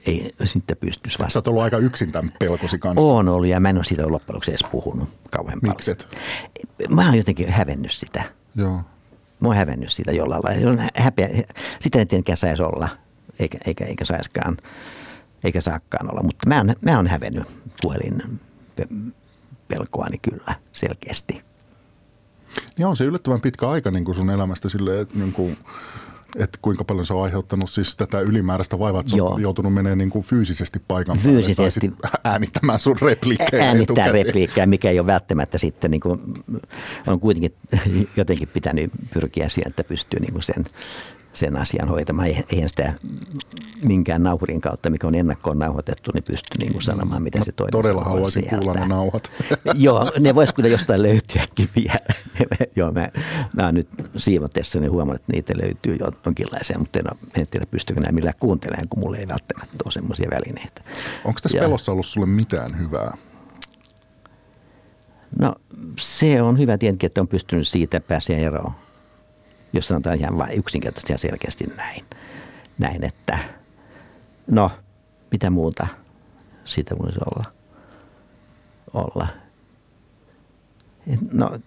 ei sitten pystyisi vastaamaan. Sä oot ollut aika yksin tämän pelkosi kanssa. Oon ollut ja mä en ole siitä loppujen lopuksi edes puhunut kauhean Mikset? paljon. Mä oon jotenkin hävennyt sitä. Joo. Mä oon hävennyt sitä jollain lailla. Häpeä. Sitä ei tietenkään saisi olla, eikä, eikä, eikä saiskaan, eikä saakkaan olla. Mutta mä oon, mä oon hävennyt puhelin pelkoani kyllä selkeästi. Niin on se yllättävän pitkä aika niin kuin sun elämästä silleen, että niin kuin että kuinka paljon se on aiheuttanut siis tätä ylimääräistä vaivaa, että Joo. on joutunut menemään niin kuin fyysisesti paikan fyysisesti. päälle tai äänittämään sun repliikkejä Äänittää repliikkejä, mikä ei ole välttämättä sitten, niin kuin, on kuitenkin jotenkin pitänyt pyrkiä siihen, että pystyy niin kuin sen sen asian hoitamaan. Eihän sitä minkään nauhurin kautta, mikä on ennakkoon nauhoitettu, niin pysty niin kuin sanomaan, mitä no, se toinen Todella haluaisin kuulla ne nauhat. Joo, ne vois kyllä jostain löytyäkin vielä. Joo, mä, mä oon nyt siivotessa niin huomannut, että niitä löytyy jonkinlaisia, mutta en, en tiedä pystykö nämä millään kuuntelemaan, kun mulla ei välttämättä ole semmoisia välineitä. Onko tässä ja, pelossa ollut sulle mitään hyvää? No se on hyvä tietenkin, että on pystynyt siitä pääsemään eroon jos sanotaan ihan vain yksinkertaisesti ja selkeästi näin. Näin, että no, mitä muuta siitä voisi olla? olla. No,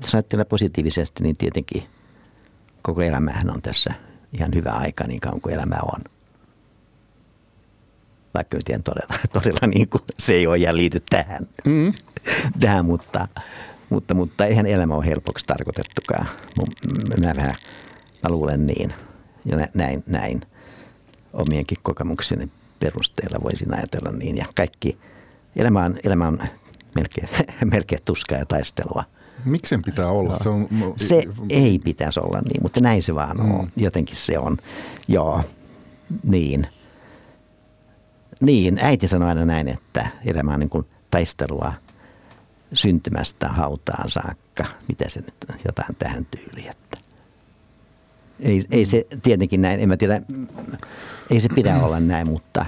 jos ajattelee positiivisesti, niin tietenkin koko elämähän on tässä ihan hyvä aika niin kauan kuin elämä on. Vaikka nyt todella, todella niin kuin, se ei ole ja liity tähän, mm. tähän mutta, mutta, mutta eihän elämä ole helpoksi tarkoitettukaan. Mä, vähän, mä luulen niin. Ja näin, näin omienkin kokemukseni perusteella voisin ajatella niin. Ja kaikki, elämä on, elämä on melkein, melkein tuskaa ja taistelua. Miksen pitää olla? Se, on... se ei pitäisi olla niin, mutta näin se vaan on. Mm. Jotenkin se on. Joo, niin. Niin, äiti sanoi aina näin, että elämä on niin kuin taistelua – syntymästä hautaan saakka. Mitä se nyt on? Jotain tähän tyyliin. Että. Ei, ei se tietenkin näin, en mä tiedä, ei se pidä olla näin, mutta,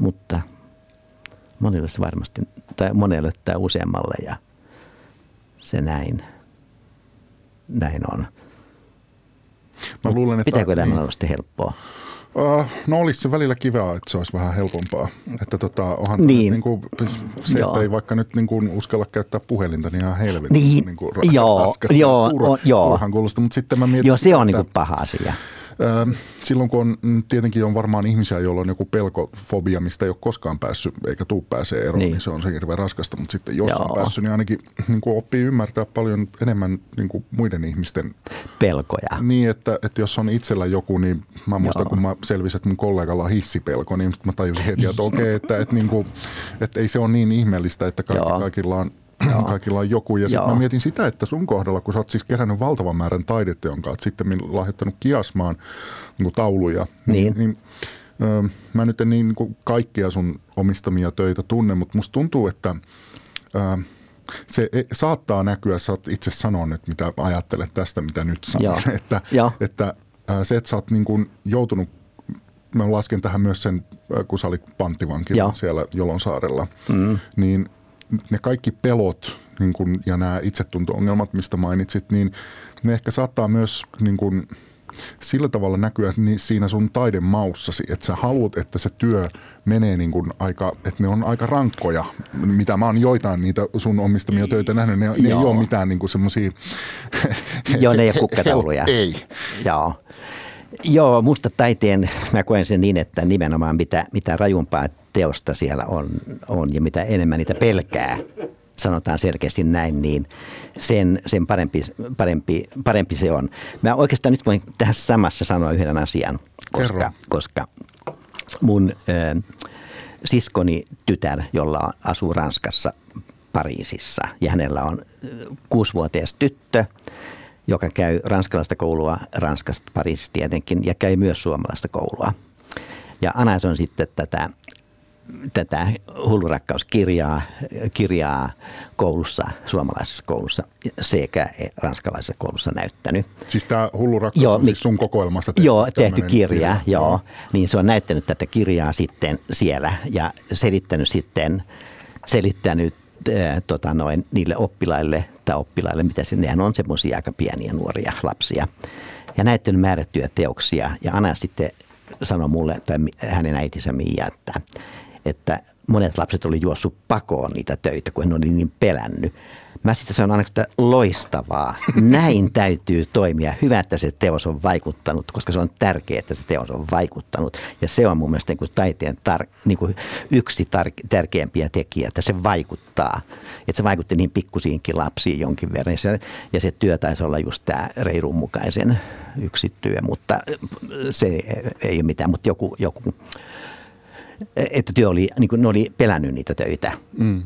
mutta, Monille se varmasti, tai monelle tai useammalle ja se näin, näin on. Mä luulen, että, Pitääkö elämä niin. olla helppoa? Uh, no olisi se välillä kivaa, että se olisi vähän helpompaa. Että tota, onhan niin. Niin kuin, se, että ei vaikka nyt niin kuin uskalla käyttää puhelinta, niin ihan helvetin niin. niin kuin joo, raskasta joo, turha, joo. turhan kuulosta. Mutta sitten mä mietin, joo, se on että, niin kuin paha asia. Ähm, silloin kun on, mm, tietenkin on varmaan ihmisiä, joilla on joku pelkofobia, mistä ei ole koskaan päässyt eikä tuu pääsee eroon, niin. niin se on se hirveän raskasta. Mutta sitten jos Joo. on päässyt, niin ainakin niin kuin oppii ymmärtää paljon enemmän niin kuin muiden ihmisten pelkoja. Niin, että, että jos on itsellä joku, niin mä muistan, Joo. kun mä selvisin, että mun kollegalla on hissipelko, niin mä tajusin heti, että okei, okay, että, että, niin kuin, että ei se ole niin ihmeellistä, että kaikki, kaikilla on Joo. kaikilla on joku. Ja sitten mä mietin sitä, että sun kohdalla, kun sä oot siis kerännyt valtavan määrän taidetta, jonka oot sitten lahjoittanut kiasmaan niin tauluja, niin, niin. niin ö, mä nyt en niin, kuin kaikkia sun omistamia töitä tunne, mutta musta tuntuu, että ö, se e, saattaa näkyä, sä oot itse sanoa nyt, mitä ajattelet tästä, mitä nyt sanon, että, että se, että sä oot niin kuin joutunut mä lasken tähän myös sen, kun sä olit panttivankilla siellä Jolonsaarella, mm. niin ne kaikki pelot niin kun, ja nämä itsetunto-ongelmat, mistä mainitsit, niin ne ehkä saattaa myös niin kun, sillä tavalla näkyä niin siinä sun taidemaussasi, että sä haluat, että se työ menee niin kuin aika, että ne on aika rankkoja, mitä mä oon joitain niitä sun omistamia töitä nähnyt, ne, ne ei ole mitään niin kuin semmoisia... Joo, ne ei ole kukkatauluja. ei. Joo. Joo, musta taiteen, mä koen sen niin, että nimenomaan mitä, mitä rajumpaa teosta siellä on, on ja mitä enemmän niitä pelkää, sanotaan selkeästi näin, niin sen, sen parempi, parempi, parempi se on. Mä oikeastaan nyt voin tähän samassa sanoa yhden asian, koska, koska mun äh, siskoni tytär, jolla asuu Ranskassa Pariisissa ja hänellä on kuusivuotias tyttö, joka käy ranskalaista koulua Ranskasta, Pariisissa tietenkin, ja käy myös suomalaista koulua. Ja Anas on sitten tätä tätä hullurakkauskirjaa kirjaa koulussa, suomalaisessa koulussa sekä ranskalaisessa koulussa näyttänyt. Siis tämä hullurakkaus joo, on siis sun kokoelmasta tehty Joo, tehty kirja, kirja joo. Niin se on näyttänyt tätä kirjaa sitten siellä ja selittänyt sitten, selittänyt tota noin, niille oppilaille tai oppilaille, mitä se, nehän on semmoisia aika pieniä nuoria lapsia. Ja näyttänyt määrättyjä teoksia ja Anna sitten sanoi mulle, tai hänen äitinsä Mia, että että monet lapset oli juossut pakoon niitä töitä, kun ne oli niin pelännyt. Mä sitten sanon aina, että loistavaa. Näin täytyy toimia. Hyvä, että se teos on vaikuttanut, koska se on tärkeää, että se teos on vaikuttanut. Ja se on mun mielestä niin kuin taiteen tar- niin kuin yksi tar- tärkeämpiä tekijä, että se vaikuttaa. Että se vaikutti niin pikkusiinkin lapsiin jonkin verran. Ja se, ja se työ taisi olla just tämä reilun mukaisen yksi työ, mutta se ei ole mitään. Mutta joku, joku että työ oli, niin kuin ne oli pelännyt niitä töitä. Mm.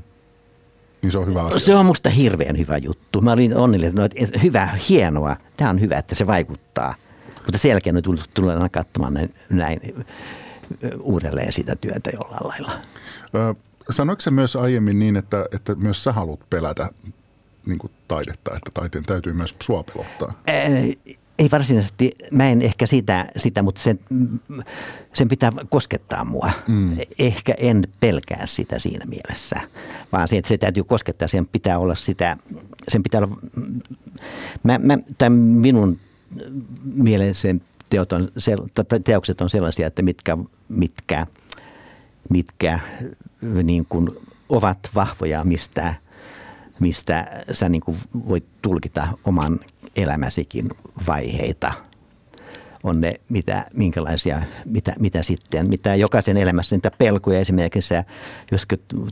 Niin se on hyvä asia. Se on musta hirveän hyvä juttu. Mä olin onnellinen, että hyvä, hienoa. Tämä on hyvä, että se vaikuttaa. Mutta sen jälkeen tullaan katsomaan näin, näin uudelleen sitä työtä jollain lailla. Ö, sanoiko se myös aiemmin niin, että, että myös sä haluat pelätä niin kuin taidetta, että taiteen täytyy myös sua pelottaa? Ei varsinaisesti, mä en ehkä sitä, sitä mutta sen, sen pitää koskettaa mua. Mm. Ehkä en pelkää sitä siinä mielessä, vaan se, että se täytyy koskettaa, sen pitää olla sitä, sen pitää olla, mä, mä, tämän minun mielen sen teot on, teokset on sellaisia, että mitkä, mitkä, mitkä niin kuin ovat vahvoja, mistä, mistä sä niin kuin voit tulkita oman elämäsikin vaiheita? On ne, mitä, minkälaisia, mitä, mitä sitten, mitä jokaisen elämässä niitä pelkoja esimerkiksi, jos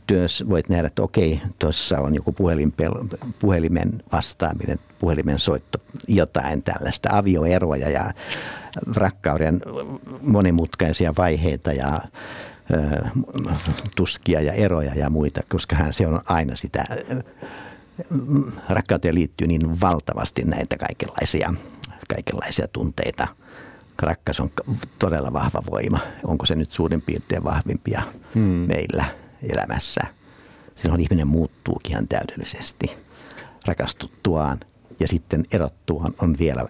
työssä voit nähdä, että okei, tuossa on joku puhelinpel, puhelimen vastaaminen, puhelimen soitto, jotain tällaista avioeroja ja rakkauden monimutkaisia vaiheita ja tuskia ja eroja ja muita, koska hän se on aina sitä rakkauteen liittyy niin valtavasti näitä kaikenlaisia, kaikenlaisia tunteita. Rakkaus on todella vahva voima. Onko se nyt suurin piirtein vahvimpia hmm. meillä elämässä? Silloin ihminen muuttuukin ihan täydellisesti rakastuttuaan ja sitten erottuaan on vielä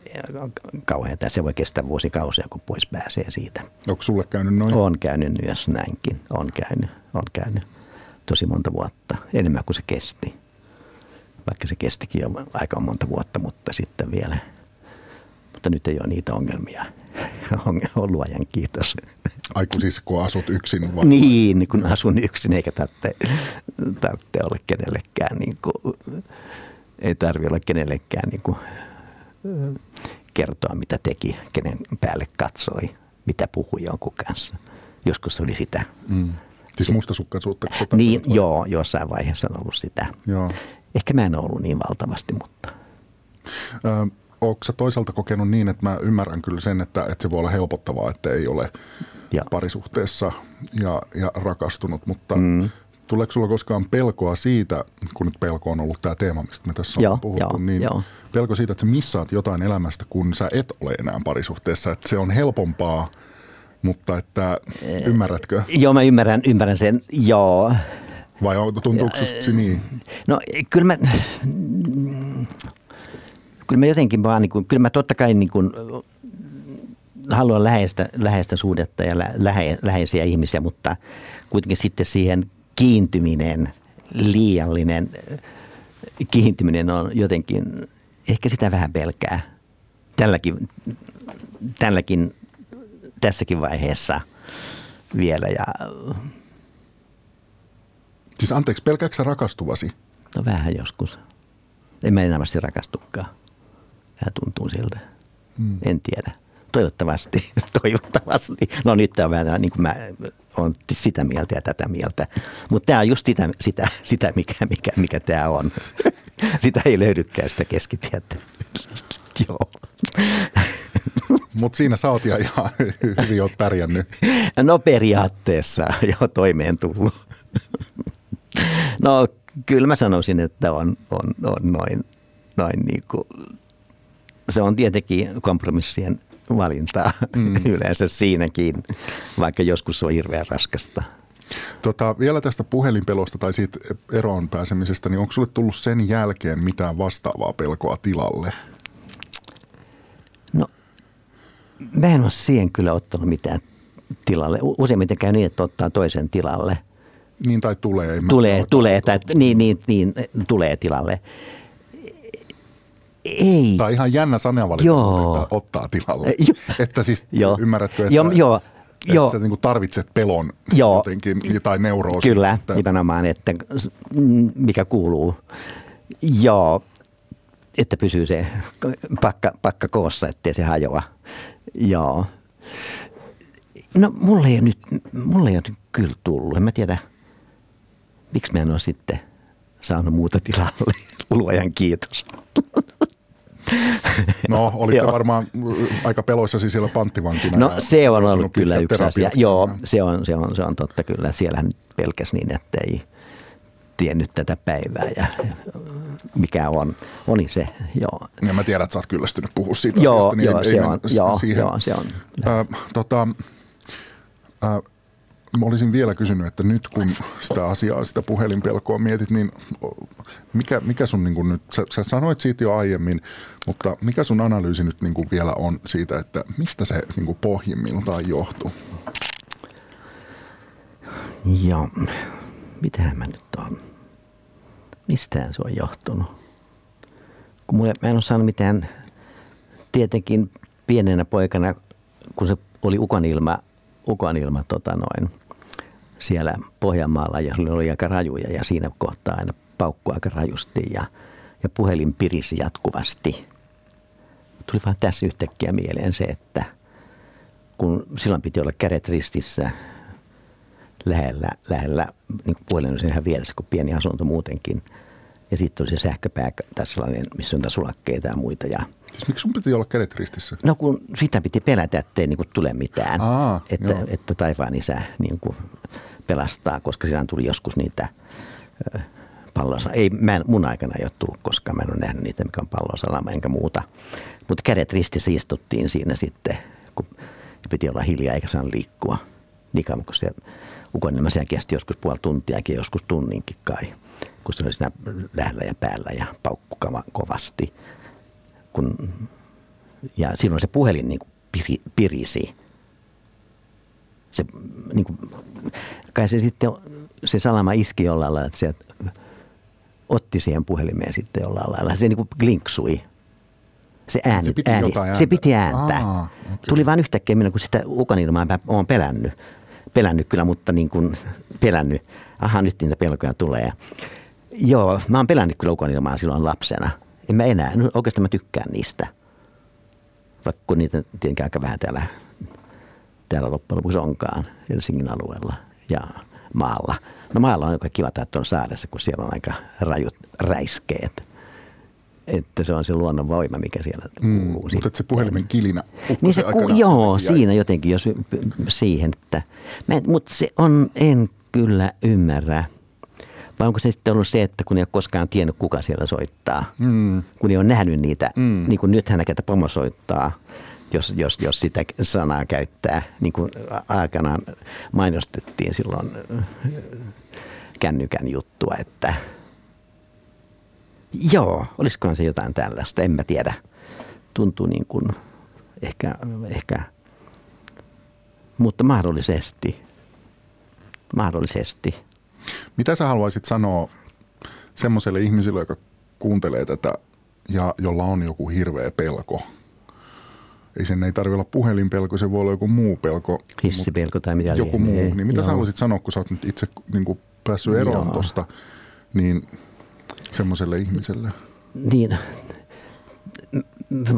kauhean. Se voi kestää vuosikausia, kun pois pääsee siitä. Onko sulle käynyt noin? On käynyt myös näinkin. On käynyt, on käynyt tosi monta vuotta, enemmän kuin se kesti. Vaikka se kestikin jo aika monta vuotta, mutta sitten vielä. Mutta nyt ei ole niitä ongelmia. On luojan kiitos. Ai kun siis kun asut yksin? Vai? Niin, kun asun yksin eikä tarvitse, tarvitse olla kenellekään, niin kuin, ei tarvitse olla kenellekään niin kuin, kertoa, mitä teki, kenen päälle katsoi, mitä puhui jonkun kanssa. Joskus oli sitä. Mm. Siis mustasukkaisuutta? Niin, joo, jossain vaiheessa on ollut sitä. Joo. Ehkä mä en ollut niin valtavasti, mutta... Onko sä toisaalta kokenut niin, että mä ymmärrän kyllä sen, että, että se voi olla helpottavaa, että ei ole ja. parisuhteessa ja, ja rakastunut, mutta mm. tuleeko sulla koskaan pelkoa siitä, kun nyt pelko on ollut tämä teema, mistä me tässä joo, on puhuttu, joo, niin joo. pelko siitä, että sä missaat jotain elämästä, kun sä et ole enää parisuhteessa, että se on helpompaa, mutta että ymmärrätkö? Joo, mä ymmärrän, ymmärrän sen, joo. Vai tuntuuko se niin? No kyllä mä, kyllä mä jotenkin vaan, niin kuin, kyllä mä totta kai niin kuin, haluan läheistä, läheistä suhdetta ja lähe, läheisiä ihmisiä, mutta kuitenkin sitten siihen kiintyminen, liiallinen kiintyminen on jotenkin, ehkä sitä vähän pelkää. Tälläkin, tälläkin tässäkin vaiheessa vielä. Ja... Siis anteeksi, pelkääksä rakastuvasi? No vähän joskus. En mä enää rakastukaan. Tämä tuntuu siltä. Hmm. En tiedä. Toivottavasti, toivottavasti. No nyt tämä on vähän niin kuin mä olen sitä mieltä ja tätä mieltä. Mutta tämä on just sitä, sitä, sitä mikä, mikä, mikä tämä on. sitä ei löydykään sitä keskitietä. Joo. Mutta siinä sä oot ja ihan hyvin oot pärjännyt. No periaatteessa jo toimeen tullut. No kyllä mä sanoisin, että on, on, on noin, noin niin kuin se on tietenkin kompromissien valintaa mm. yleensä siinäkin, vaikka joskus se on hirveän raskasta. Tota, vielä tästä puhelinpelosta tai siitä eroon pääsemisestä, niin onko sulle tullut sen jälkeen mitään vastaavaa pelkoa tilalle? No, mä en ole siihen kyllä ottanut mitään tilalle. Useimmiten käy niin, että ottaa toisen tilalle. Niin tai tulee. Tulee, tulee, tai, niin, niin, niin, tulee tilalle. Ei. Tämä on ihan jännä sanavalinta, että ottaa tilalle. Että siis joo. ymmärrätkö, että, joo, joo. että joo. sä niin tarvitset pelon joo. jotenkin tai neuroosin. Kyllä, että... nimenomaan, että mikä kuuluu. Joo, että pysyy se pakka, pakka koossa, ettei se hajoa. Joo. No mulle ei ole nyt, mulle ei ole nyt kyllä tullut. En mä tiedä, miksi mä en ole sitten saanut muuta tilalle. Luojan kiitos. No, olit varmaan aika peloissasi siellä panttivankina. No se on ollut kyllä yksi asia. Joo, se on, se, on, se on totta kyllä. Siellähän pelkäs niin, että ei tiennyt tätä päivää ja mikä on, oli se, joo. Ja mä tiedän, että sä oot kyllästynyt puhua siitä joo, asiasta, niin joo, ei, se ei on, joo, siihen. joo, se on. Äh, tota, äh, Mä olisin vielä kysynyt, että nyt kun sitä asiaa, sitä puhelinpelkoa mietit, niin mikä, mikä sun niin kuin nyt, sä, sä sanoit siitä jo aiemmin, mutta mikä sun analyysi nyt niin kuin vielä on siitä, että mistä se niin kuin pohjimmiltaan johtuu? Joo, mitähän mä nyt on? Mistään se on johtunut? Kun mulle, mä en ole saanut mitään, tietenkin pienenä poikana, kun se oli ukonilma, ukonilma tota noin, siellä Pohjanmaalla ja se oli aika rajuja ja siinä kohtaa aina paukkua aika rajusti ja, ja puhelin pirisi jatkuvasti. Tuli vaan tässä yhtäkkiä mieleen se, että kun silloin piti olla kädet ristissä lähellä, lähellä niin puhelin oli ihan vieressä kuin pieni asunto muutenkin. Ja sitten oli se sähköpää tässä sellainen, missä on sulakkeita ja muita. Ja Siis miksi sun piti olla kädet ristissä? No kun sitä piti pelätä, ettei niin kuin tule mitään. Aa, että, että taivaan isä niin kuin pelastaa, koska siellä tuli joskus niitä pallosa. Ei, mä en, mun aikana ei ole tullut koskaan, mä en ole nähnyt niitä, mikä on pallosalama enkä muuta. Mutta kädet ristissä istuttiin siinä sitten, kun piti olla hiljaa eikä saanut liikkua. Niin kauan, kun se ukonilma siellä kesti joskus puoli tuntiakin, joskus tunninkin kai, kun se oli siinä lähellä ja päällä ja paukku kovasti. Kun, ja silloin se puhelin niin kuin pirisi. Se niin kuin, kai se sitten, se salama iski jollain lailla, että se otti siihen puhelimeen sitten jollain lailla. Se niin kuin klinksui. Se ääni, Se piti ääni, se ääntä. piti ääntää. Aa, okei. Tuli vain yhtäkkiä minä, kun sitä ukanilmaa mä oon pelännyt. Pelännyt kyllä, mutta niin kuin pelännyt. Aha, nyt niitä pelkoja tulee. Joo, mä oon pelännyt kyllä ukanilmaa silloin lapsena. En mä enää. No, oikeastaan mä tykkään niistä. Vaikka kun niitä tietenkin aika vähän täällä, täällä loppujen lopuksi onkaan Helsingin alueella ja maalla. No maalla on aika kiva tää tuon saaressa, kun siellä on aika rajut räiskeet. Että se on se luonnon voima, mikä siellä Mm, kuuluu. mutta sitten. että se puhelimen kilinä Niin se, ku, joo, jäi. siinä jotenkin, jos siihen, että, mutta se on, en kyllä ymmärrä. Vai onko se sitten ollut se, että kun ei ole koskaan tiennyt, kuka siellä soittaa, Mm. kun ei ole nähnyt niitä, Mm. niin kuin nythän näkee, että pomo soittaa, jos, jos, jos sitä sanaa käyttää, niin kuin aikanaan mainostettiin silloin äh, kännykän juttua, että joo, olisikohan se jotain tällaista, en mä tiedä. Tuntuu niin kuin ehkä, ehkä mutta mahdollisesti, mahdollisesti. Mitä sä haluaisit sanoa semmoiselle ihmiselle, joka kuuntelee tätä ja jolla on joku hirveä pelko? Ei sen ei tarvitse olla puhelinpelko, se voi olla joku muu pelko. Hissipelko tai mitä joku lienee. muu. Niin mitä sä Joo. haluaisit sanoa, kun sä oot nyt itse niin kuin päässyt eroon Joo. tosta, niin semmoiselle ihmiselle? Niin,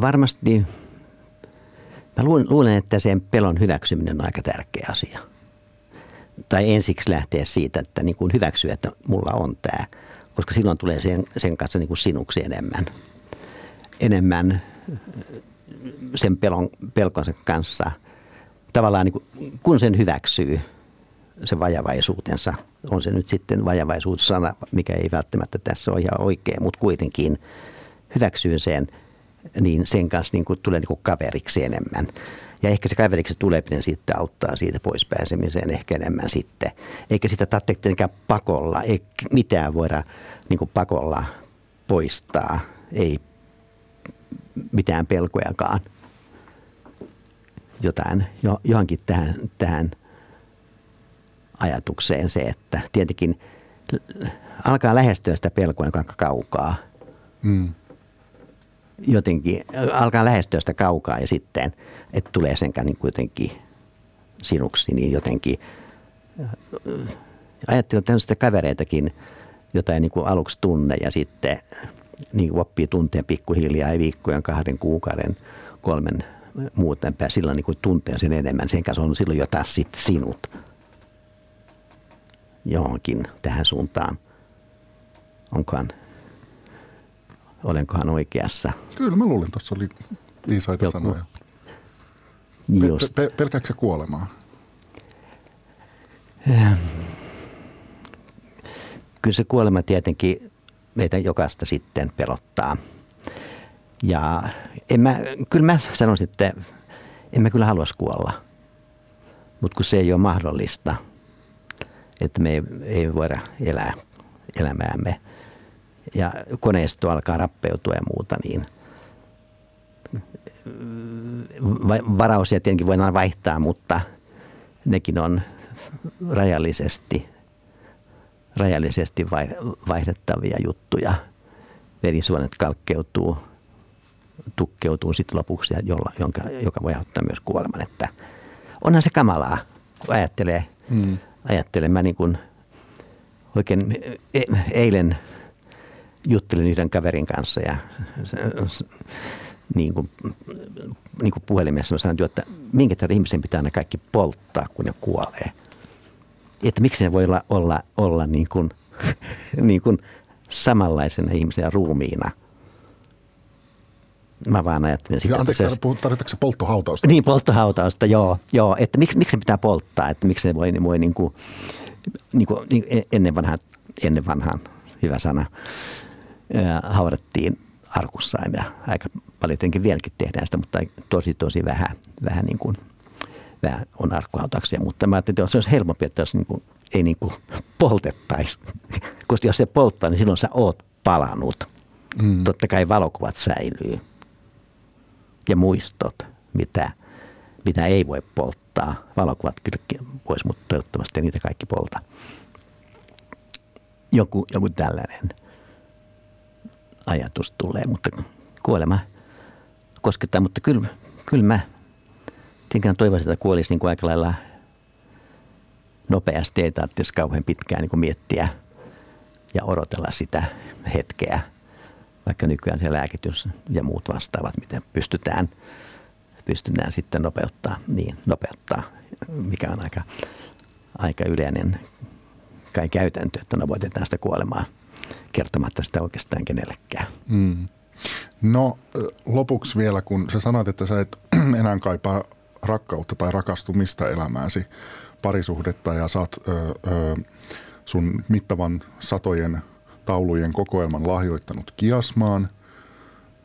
varmasti, mä luulen, että sen pelon hyväksyminen on aika tärkeä asia. Tai ensiksi lähteä siitä, että niin kuin hyväksyä, että mulla on tämä, koska silloin tulee sen, sen kanssa niin kuin sinuksi enemmän. Enemmän sen pelon, pelkonsa kanssa. Tavallaan niin kuin, kun sen hyväksyy, se vajavaisuutensa. On se nyt sitten vajavaisuussana, mikä ei välttämättä tässä ole ihan oikein, mutta kuitenkin hyväksyy sen, niin sen kanssa niin kuin tulee niin kuin kaveriksi enemmän. Ja ehkä se kaveriksi tuleminen sitten auttaa siitä pois pääsemiseen ehkä enemmän sitten. Eikä sitä tarvitse tietenkään pakolla, ei mitään voida niin kuin pakolla poistaa, ei mitään pelkojakaan. Jotain, jo, johonkin tähän, tähän ajatukseen se, että tietenkin alkaa lähestyä sitä pelkoa joka on kaukaa. Mm. Jotenkin alkaa lähestyä sitä kaukaa ja sitten, että tulee senkään niin kuitenkin sinuksi, niin jotenkin äh, ajattelin tämmöistä kavereitakin, jota ei niin kuin aluksi tunne ja sitten niin kuin oppii tunteen pikkuhiljaa ja viikkojen, kahden kuukauden, kolmen muuten pää silloin niin kuin tuntee sen enemmän. Sen kanssa on silloin jotain sitten sinut johonkin tähän suuntaan. Onkohan, olenkohan oikeassa? Kyllä mä luulin, tuossa oli viisaita Joku. sanoja. Just. Pe- pe- pelkääkö kuolemaa? Kyllä se kuolema tietenkin meitä jokaista sitten pelottaa. Ja en mä, kyllä mä sanoisin, että en mä kyllä haluaisi kuolla. Mutta kun se ei ole mahdollista, että me ei, ei voida elää elämäämme ja koneisto alkaa rappeutua ja muuta, niin va- varausia tietenkin voidaan vaihtaa, mutta nekin on rajallisesti, rajallisesti vai- vaihdettavia juttuja. Verisuonet kalkkeutuu, tukkeutuu sitten lopuksi, jolla, jonka, joka voi aiheuttaa myös kuoleman. Että onhan se kamalaa, kun ajattelee. Mm. Ajattelen, mä niin kuin oikein e- eilen juttelin yhden kaverin kanssa ja niin kuin, niin kuin puhelimessa mä sanoin, että minkä tähden ihmisen pitää aina kaikki polttaa, kun ne kuolee. Että miksi ne voi olla, olla, olla niin kuin, niin kuin samanlaisena ihmisenä ruumiina. Mä vaan ajattelin sitä, anteeksi, puhut- tarvitaanko se polttohautausta? niin, polttohautausta, joo. joo että miksi, miksi se pitää polttaa, että miksi se voi, voi niin kuin, niin kuin, niin ennen, vanhaan, ennen vanhaan, hyvä sana, haudattiin arkussaan ja aika paljon tietenkin vieläkin tehdään sitä, mutta tosi tosi vähän, vähän, niin kuin, vähän on arkkuhautauksia. Mutta mä ajattelin, että se olisi helpompi, että jos niin kuin, ei niin kuin poltettaisi. Koska jos se polttaa, niin silloin sä oot palanut. Mm. Totta kai valokuvat säilyy ja muistot, mitä, mitä ei voi polttaa. Valokuvat kyllä voisi, mutta toivottavasti niitä kaikki polta. Joku, joku tällainen ajatus tulee, mutta kuolema koskettaa, mutta kyllä, kyllä mä tietenkään toivoisin, että kuolisi niin kuin aika lailla nopeasti, ei tarvitsisi kauhean pitkään niin kuin miettiä ja odotella sitä hetkeä, vaikka nykyään se lääkitys ja muut vastaavat, miten pystytään, pystytään sitten nopeuttaa, niin nopeuttaa, mikä on aika, aika yleinen kai käytäntö, että nopeutetaan sitä kuolemaa kertomatta sitä oikeastaan kenellekään. Mm. No lopuksi vielä, kun sä sanoit, että sä et enää kaipaa rakkautta tai rakastumista elämääsi, parisuhdetta ja saat ö, ö, sun mittavan satojen taulujen kokoelman lahjoittanut kiasmaan,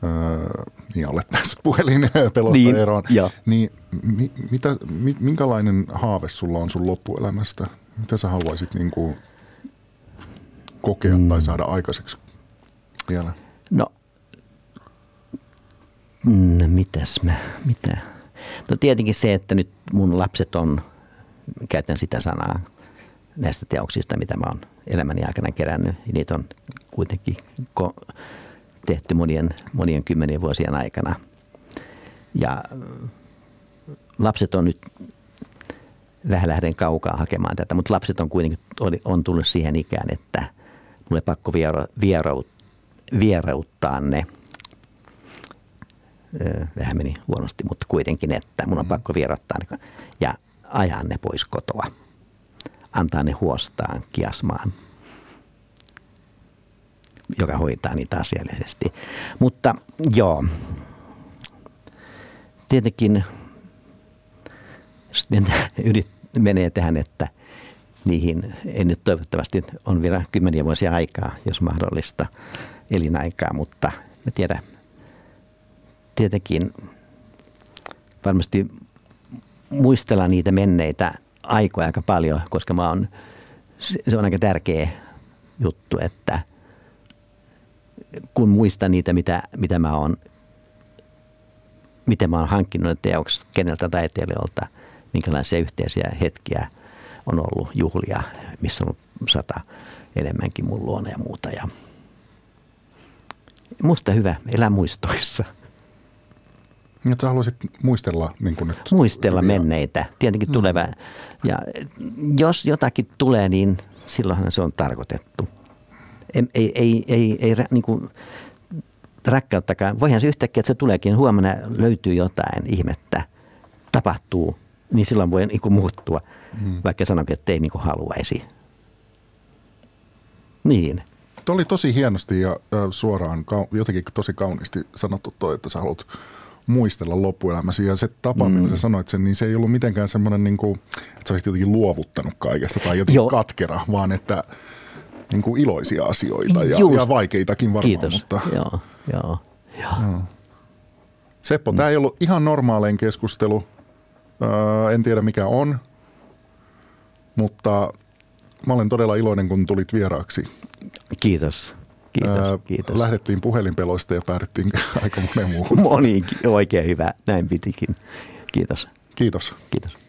öö, niin olet päässyt pelosta niin, eroon, ja. niin mi, mitä, mi, minkälainen haave sulla on sun loppuelämästä? Mitä sä haluaisit niin kuin kokea mm. tai saada aikaiseksi vielä? No, mm, mitäs mä, mitä? No tietenkin se, että nyt mun lapset on, käytän sitä sanaa, näistä teoksista, mitä mä oon elämäni aikana kerännyt. Niitä on kuitenkin tehty monien, monien kymmenien vuosien aikana. Ja lapset on nyt vähän lähden kaukaa hakemaan tätä, mutta lapset on kuitenkin on tullut siihen ikään, että mulle pakko viero, vieraut, vierauttaa ne. Vähän meni huonosti, mutta kuitenkin, että mun on mm. pakko vierauttaa ne ja ajaa ne pois kotoa antaa ne huostaan kiasmaan, joka hoitaa niitä asiallisesti. Mutta joo, tietenkin jos menee tähän, että niihin ei nyt toivottavasti on vielä kymmeniä vuosia aikaa, jos mahdollista elinaikaa, mutta mä tiedän, tietenkin varmasti muistella niitä menneitä aikoja aika paljon, koska mä on, se on aika tärkeä juttu, että kun muistan niitä, mitä, mitä mä oon, miten mä oon hankkinut ne teokset, keneltä taiteilijalta, minkälaisia yhteisiä hetkiä on ollut juhlia, missä on sata enemmänkin mun luona ja muuta. Ja musta hyvä, elää muistoissa. Että sä haluaisit muistella niin kuin nyt. Muistella ja... menneitä, tietenkin mm. tuleva. Ja jos jotakin tulee, niin silloinhan se on tarkoitettu. Ei, ei, ei, ei, ei niin kuin rakkauttakaan. Voihan se yhtäkkiä, että se tuleekin, huomenna löytyy jotain ihmettä, tapahtuu, niin silloin voi niin kuin muuttua, mm. vaikka sanonkin, että ei niin kuin haluaisi. Niin. Tuo oli tosi hienosti ja suoraan, jotenkin tosi kauniisti sanottu toi, että sä haluat muistella loppuelämäsi. Ja se tapa, mm. millä sä sanoit sen, niin se ei ollut mitenkään semmoinen, niin kuin, että sä olisit jotenkin luovuttanut kaikesta tai jotenkin Joo. katkera, vaan että niin kuin iloisia asioita ja, ja vaikeitakin varmaan. Kiitos. Mutta, Joo. Joo. Joo. Seppo, mm. tämä ei ollut ihan normaalein keskustelu. Öö, en tiedä mikä on, mutta mä olen todella iloinen, kun tulit vieraaksi. Kiitos. Kiitos, Ää, kiitos. Lähdettiin puhelinpeloista ja päädyttiin aika monen muuhun. Moniin, oikein hyvä. Näin pitikin. Kiitos. Kiitos. Kiitos.